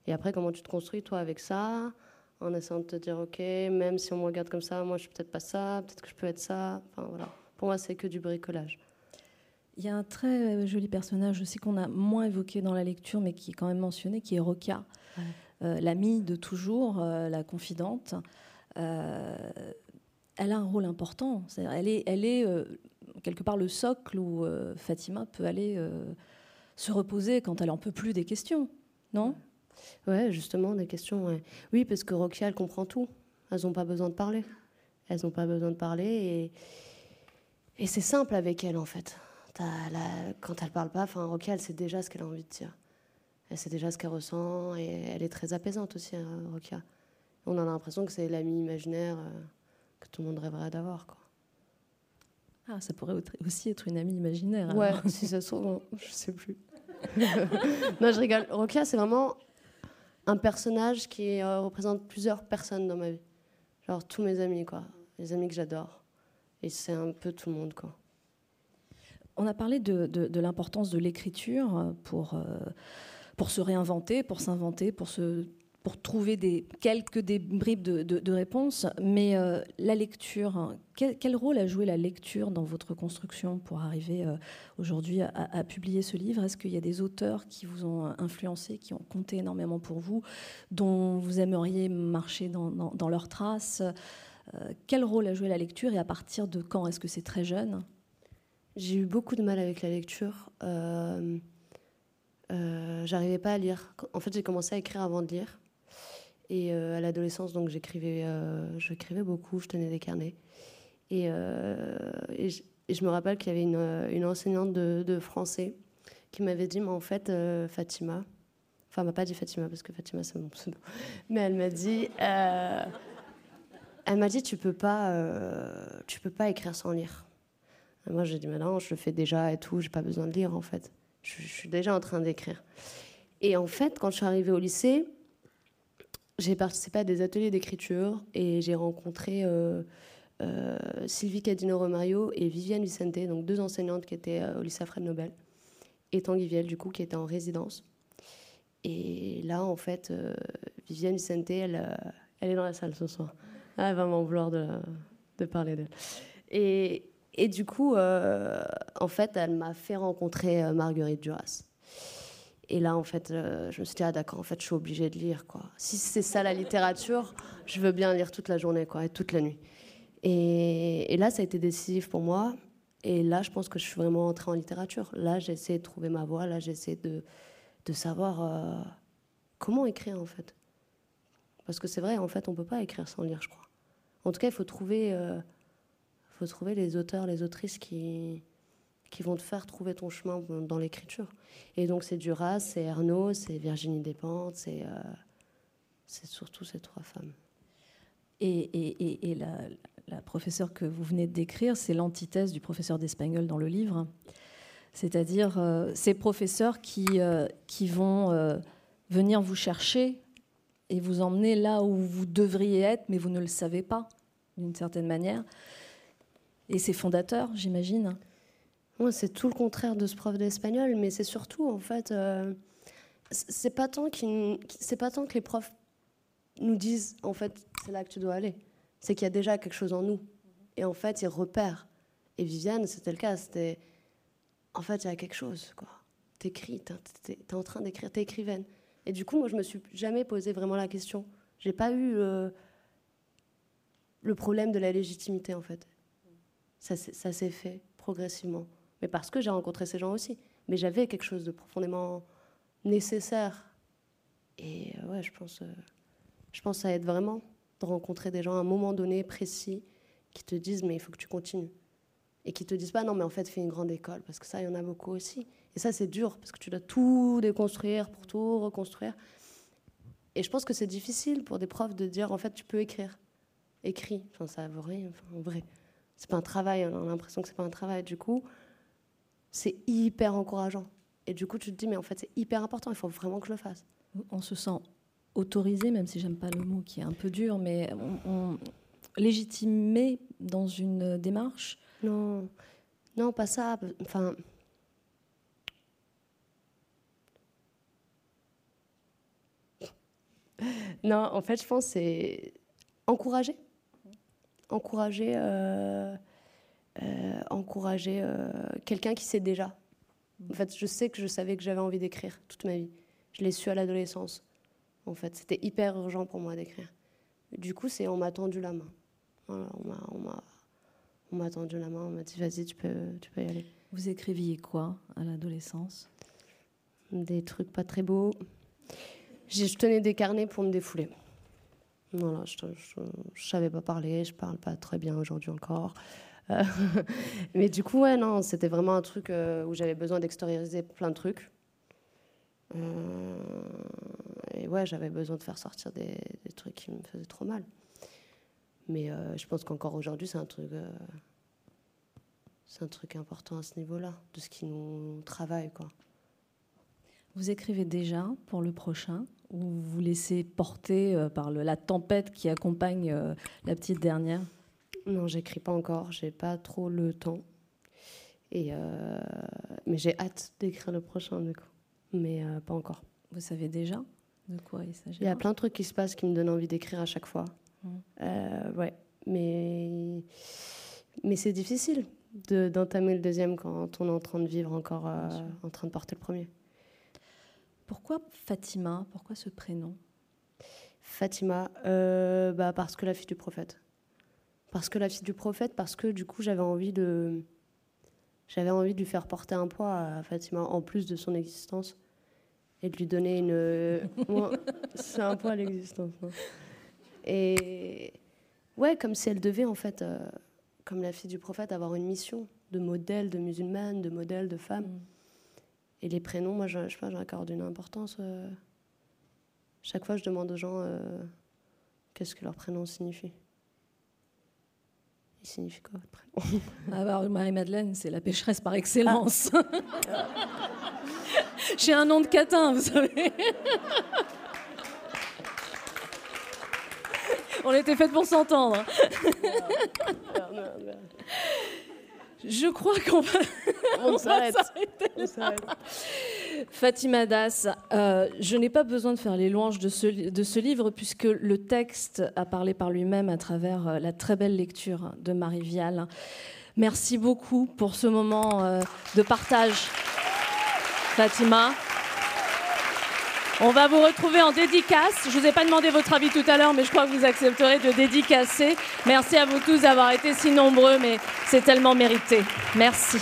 Et après, comment tu te construis, toi, avec ça, en essayant de te dire, OK, même si on me regarde comme ça, moi, je suis peut-être pas ça, peut-être que je peux être ça. Enfin, voilà. Pour moi, c'est que du bricolage. Il y a un très joli personnage aussi qu'on a moins évoqué dans la lecture, mais qui est quand même mentionné, qui est Roca, euh, l'amie de toujours, euh, la confidente. Euh, elle a un rôle important. elle est, elle est quelque part le socle où Fatima peut aller se reposer quand elle en peut plus des questions, non? Ouais, justement, des questions. Oui, parce que Roxia, elle comprend tout. Elles n'ont pas besoin de parler. Elles n'ont pas besoin de parler. Et, et c'est simple avec elle, en fait. Quand elle parle pas, enfin, Roxia, elle sait déjà ce qu'elle a envie de dire. Elle sait déjà ce qu'elle ressent. Et elle est très apaisante aussi, hein. On a l'impression que c'est l'amie imaginaire euh, que tout le monde rêverait d'avoir. Quoi. Ah, ça pourrait aussi être une amie imaginaire. Ouais, si ça se trouve, je sais plus. non, je rigole. Rokia, c'est vraiment un personnage qui euh, représente plusieurs personnes dans ma vie. Genre tous mes amis, quoi. Les amis que j'adore. Et c'est un peu tout le monde, quoi. On a parlé de, l'importance de l'écriture pour, euh, pour se réinventer, pour s'inventer, pour se pour trouver quelques des bribes de, de, réponses. Mais euh, la lecture, hein, quel, rôle a joué la lecture dans votre construction pour arriver euh, aujourd'hui à, publier ce livre? Est-ce qu'il y a des auteurs qui vous ont influencé, qui ont compté énormément pour vous, dont vous aimeriez marcher dans, dans, leurs traces? Euh, Quel rôle a joué la lecture et à partir de quand Est-ce que c'est très jeune? J'ai eu beaucoup de mal avec la lecture. J'arrivais pas à lire. En fait, j'ai commencé à écrire avant de lire. Et euh, à l'adolescence, donc j'écrivais, euh, j'écrivais beaucoup, je tenais des carnets. Et, euh, et, je, me rappelle qu'il y avait une, enseignante de, français qui m'avait dit, mais en fait, Fatima, enfin, elle m'a pas dit Fatima parce que Fatima c'est mon pseudo, mais elle m'a dit, elle m'a dit, tu peux pas, tu peux pas écrire sans lire. Moi, j'ai dit, mais non, je le fais déjà et tout, j'ai pas besoin de lire en fait. Je suis déjà en train d'écrire. Et en fait, quand je suis arrivée au lycée, j'ai participé à des ateliers d'écriture et j'ai rencontré euh, euh, Sylvie Cadino Romario et Viviane Vicente, donc deux enseignantes qui étaient euh, au lycée Fred Nobel, et Tanguy Viel, du coup, qui était en résidence. Et là, en fait, Viviane Vicente, elle, elle est dans la salle ce soir. Elle va m'en vouloir de, de parler d'elle. Et, et, du coup, en fait, elle m'a fait rencontrer Marguerite Duras. Et là, en fait, euh, je me suis dit, ah d'accord, en fait, je suis obligée de lire. Quoi. Si c'est ça la littérature, je veux bien lire toute la journée quoi, et toute la nuit. Et, là, ça a été décisif pour moi. Et là, je pense que je suis vraiment entrée en littérature. Là, j'essaie de trouver ma voie. Là, j'essaie de, de savoir euh, comment écrire, en fait. Parce que c'est vrai, en fait, on ne peut pas écrire sans lire, je crois. En tout cas, il faut trouver, euh, faut trouver les auteurs, les autrices qui, qui vont te faire trouver ton chemin dans l'écriture. Et donc, c'est Duras, c'est Ernaud, c'est Virginie Despentes, c'est euh, c'est surtout ces trois femmes. Et, la, professeure que vous venez de décrire, c'est l'antithèse du professeur d'espagnol dans le livre. C'est-à-dire euh, ces professeurs qui, euh, qui vont venir vous chercher et vous emmener là où vous devriez être, mais vous ne le savez pas, d'une certaine manière. Et ces fondateurs, j'imagine. Moi, c'est tout le contraire de ce prof d'espagnol, mais c'est surtout, en fait, euh, c'est pas, tant c'est pas tant que les profs nous disent, en fait, c'est là que tu dois aller. C'est qu'il y a déjà quelque chose en nous. Et en fait, ils repèrent. Et Viviane, c'était le cas. C'était, en fait, il y a quelque chose, quoi. T'écris, t'es, es en train d'écrire, t'es écrivaine. Et du coup, moi, je me suis jamais posé vraiment la question. J'ai pas eu euh, le problème de la légitimité, en fait. Ça s'est fait progressivement. Mais parce que j'ai rencontré ces gens aussi. Mais j'avais quelque chose de profondément nécessaire. Et euh, ouais, je pense, euh, je pense que ça aide vraiment de rencontrer des gens à un moment donné précis qui te disent mais il faut que tu continues. Et qui te disent pas non mais en fait fais une grande école parce que ça il y en a beaucoup aussi. Et ça, c'est dur parce que tu dois tout déconstruire pour tout reconstruire. Et je pense que c'est difficile pour des profs de dire en fait, tu peux écrire. Écris. Enfin, ça vaut rien. Enfin, en vrai, c'est pas un travail. On a l'impression que c'est pas un travail. Du coup, c'est hyper encourageant. Et du coup, tu te dis, mais en fait, c'est hyper important. Il faut vraiment que je le fasse. On se sent autorisé, même si j'aime pas le mot qui est un peu dur, mais on, légitimé dans une démarche Non, non, pas ça. Enfin, non, en fait, je pense c'est encourager. Encourager, euh, euh, encourager euh, quelqu'un qui sait déjà. En fait, je sais que je savais que j'avais envie d'écrire toute ma vie. Je l'ai su à l'adolescence. En fait, c'était hyper urgent pour moi d'écrire. Du coup, c'est on m'a tendu la main. on m'a, on m'a tendu la main. On m'a dit vas-y, tu peux, tu peux y aller. Vous écriviez quoi à l'adolescence? Des trucs pas très beaux. Je tenais des carnets pour me défouler. Voilà, je ne savais pas parler, je parle pas très bien aujourd'hui encore. Euh, mais du coup, ouais, non, c'était vraiment un truc euh, où j'avais besoin d'extérioriser plein de trucs. Euh, et ouais, j'avais besoin de faire sortir des, trucs qui me faisaient trop mal. Mais je pense qu'encore aujourd'hui, c'est un truc, c'est un truc important à ce niveau-là, de ce qui nous travaille, quoi. Vous écrivez déjà pour le prochain ou vous vous laissez porter par la tempête qui accompagne la petite dernière? Non, j'écris pas encore, j'ai pas trop le temps. Et euh, mais j'ai hâte d'écrire le prochain du coup, mais pas encore. Vous savez déjà de quoi il s'agit Il y a plein de trucs qui se passent qui me donnent envie d'écrire à chaque fois. Mmh. ouais, mais mais c'est difficile d'entamer le deuxième quand on est en train de vivre encore, en train de porter le premier. Pourquoi Fatima? Pourquoi ce prénom? Fatima, euh, bah parce que la fille du prophète. Parce que la fille du prophète, parce que du coup j'avais envie de, j'avais envie de lui faire porter un poids à Fatima en plus de son existence et de lui donner une, c'est un poids à l'existence. Hein. Et ouais, comme si elle devait en fait, euh, comme la fille du prophète, avoir une mission de modèle de musulmane, de modèle de femme. Mm. Et les prénoms, moi, je, je sais pas, j'accorde une importance. Euh. chaque fois, je demande aux gens euh, qu'est-ce que leur prénom signifie. Il signifie quoi votre prénom ah bah, Marie-Madeleine, c'est la pécheresse par excellence. J'ai un nom de catin, vous savez. On était faites pour s'entendre. Je crois qu'on va. On, s'arrête. Fatima Das, euh, je n'ai pas besoin de faire les louanges de ce, livre puisque le texte a parlé par lui-même à travers euh, la très belle lecture de Marie Vial. Merci beaucoup pour ce moment euh, de partage, Fatima. On va vous retrouver en dédicace. Je vous ai pas demandé votre avis tout à l'heure, mais je crois que vous accepterez de dédicacer. Merci à vous tous d'avoir été si nombreux, mais c'est tellement mérité. Merci.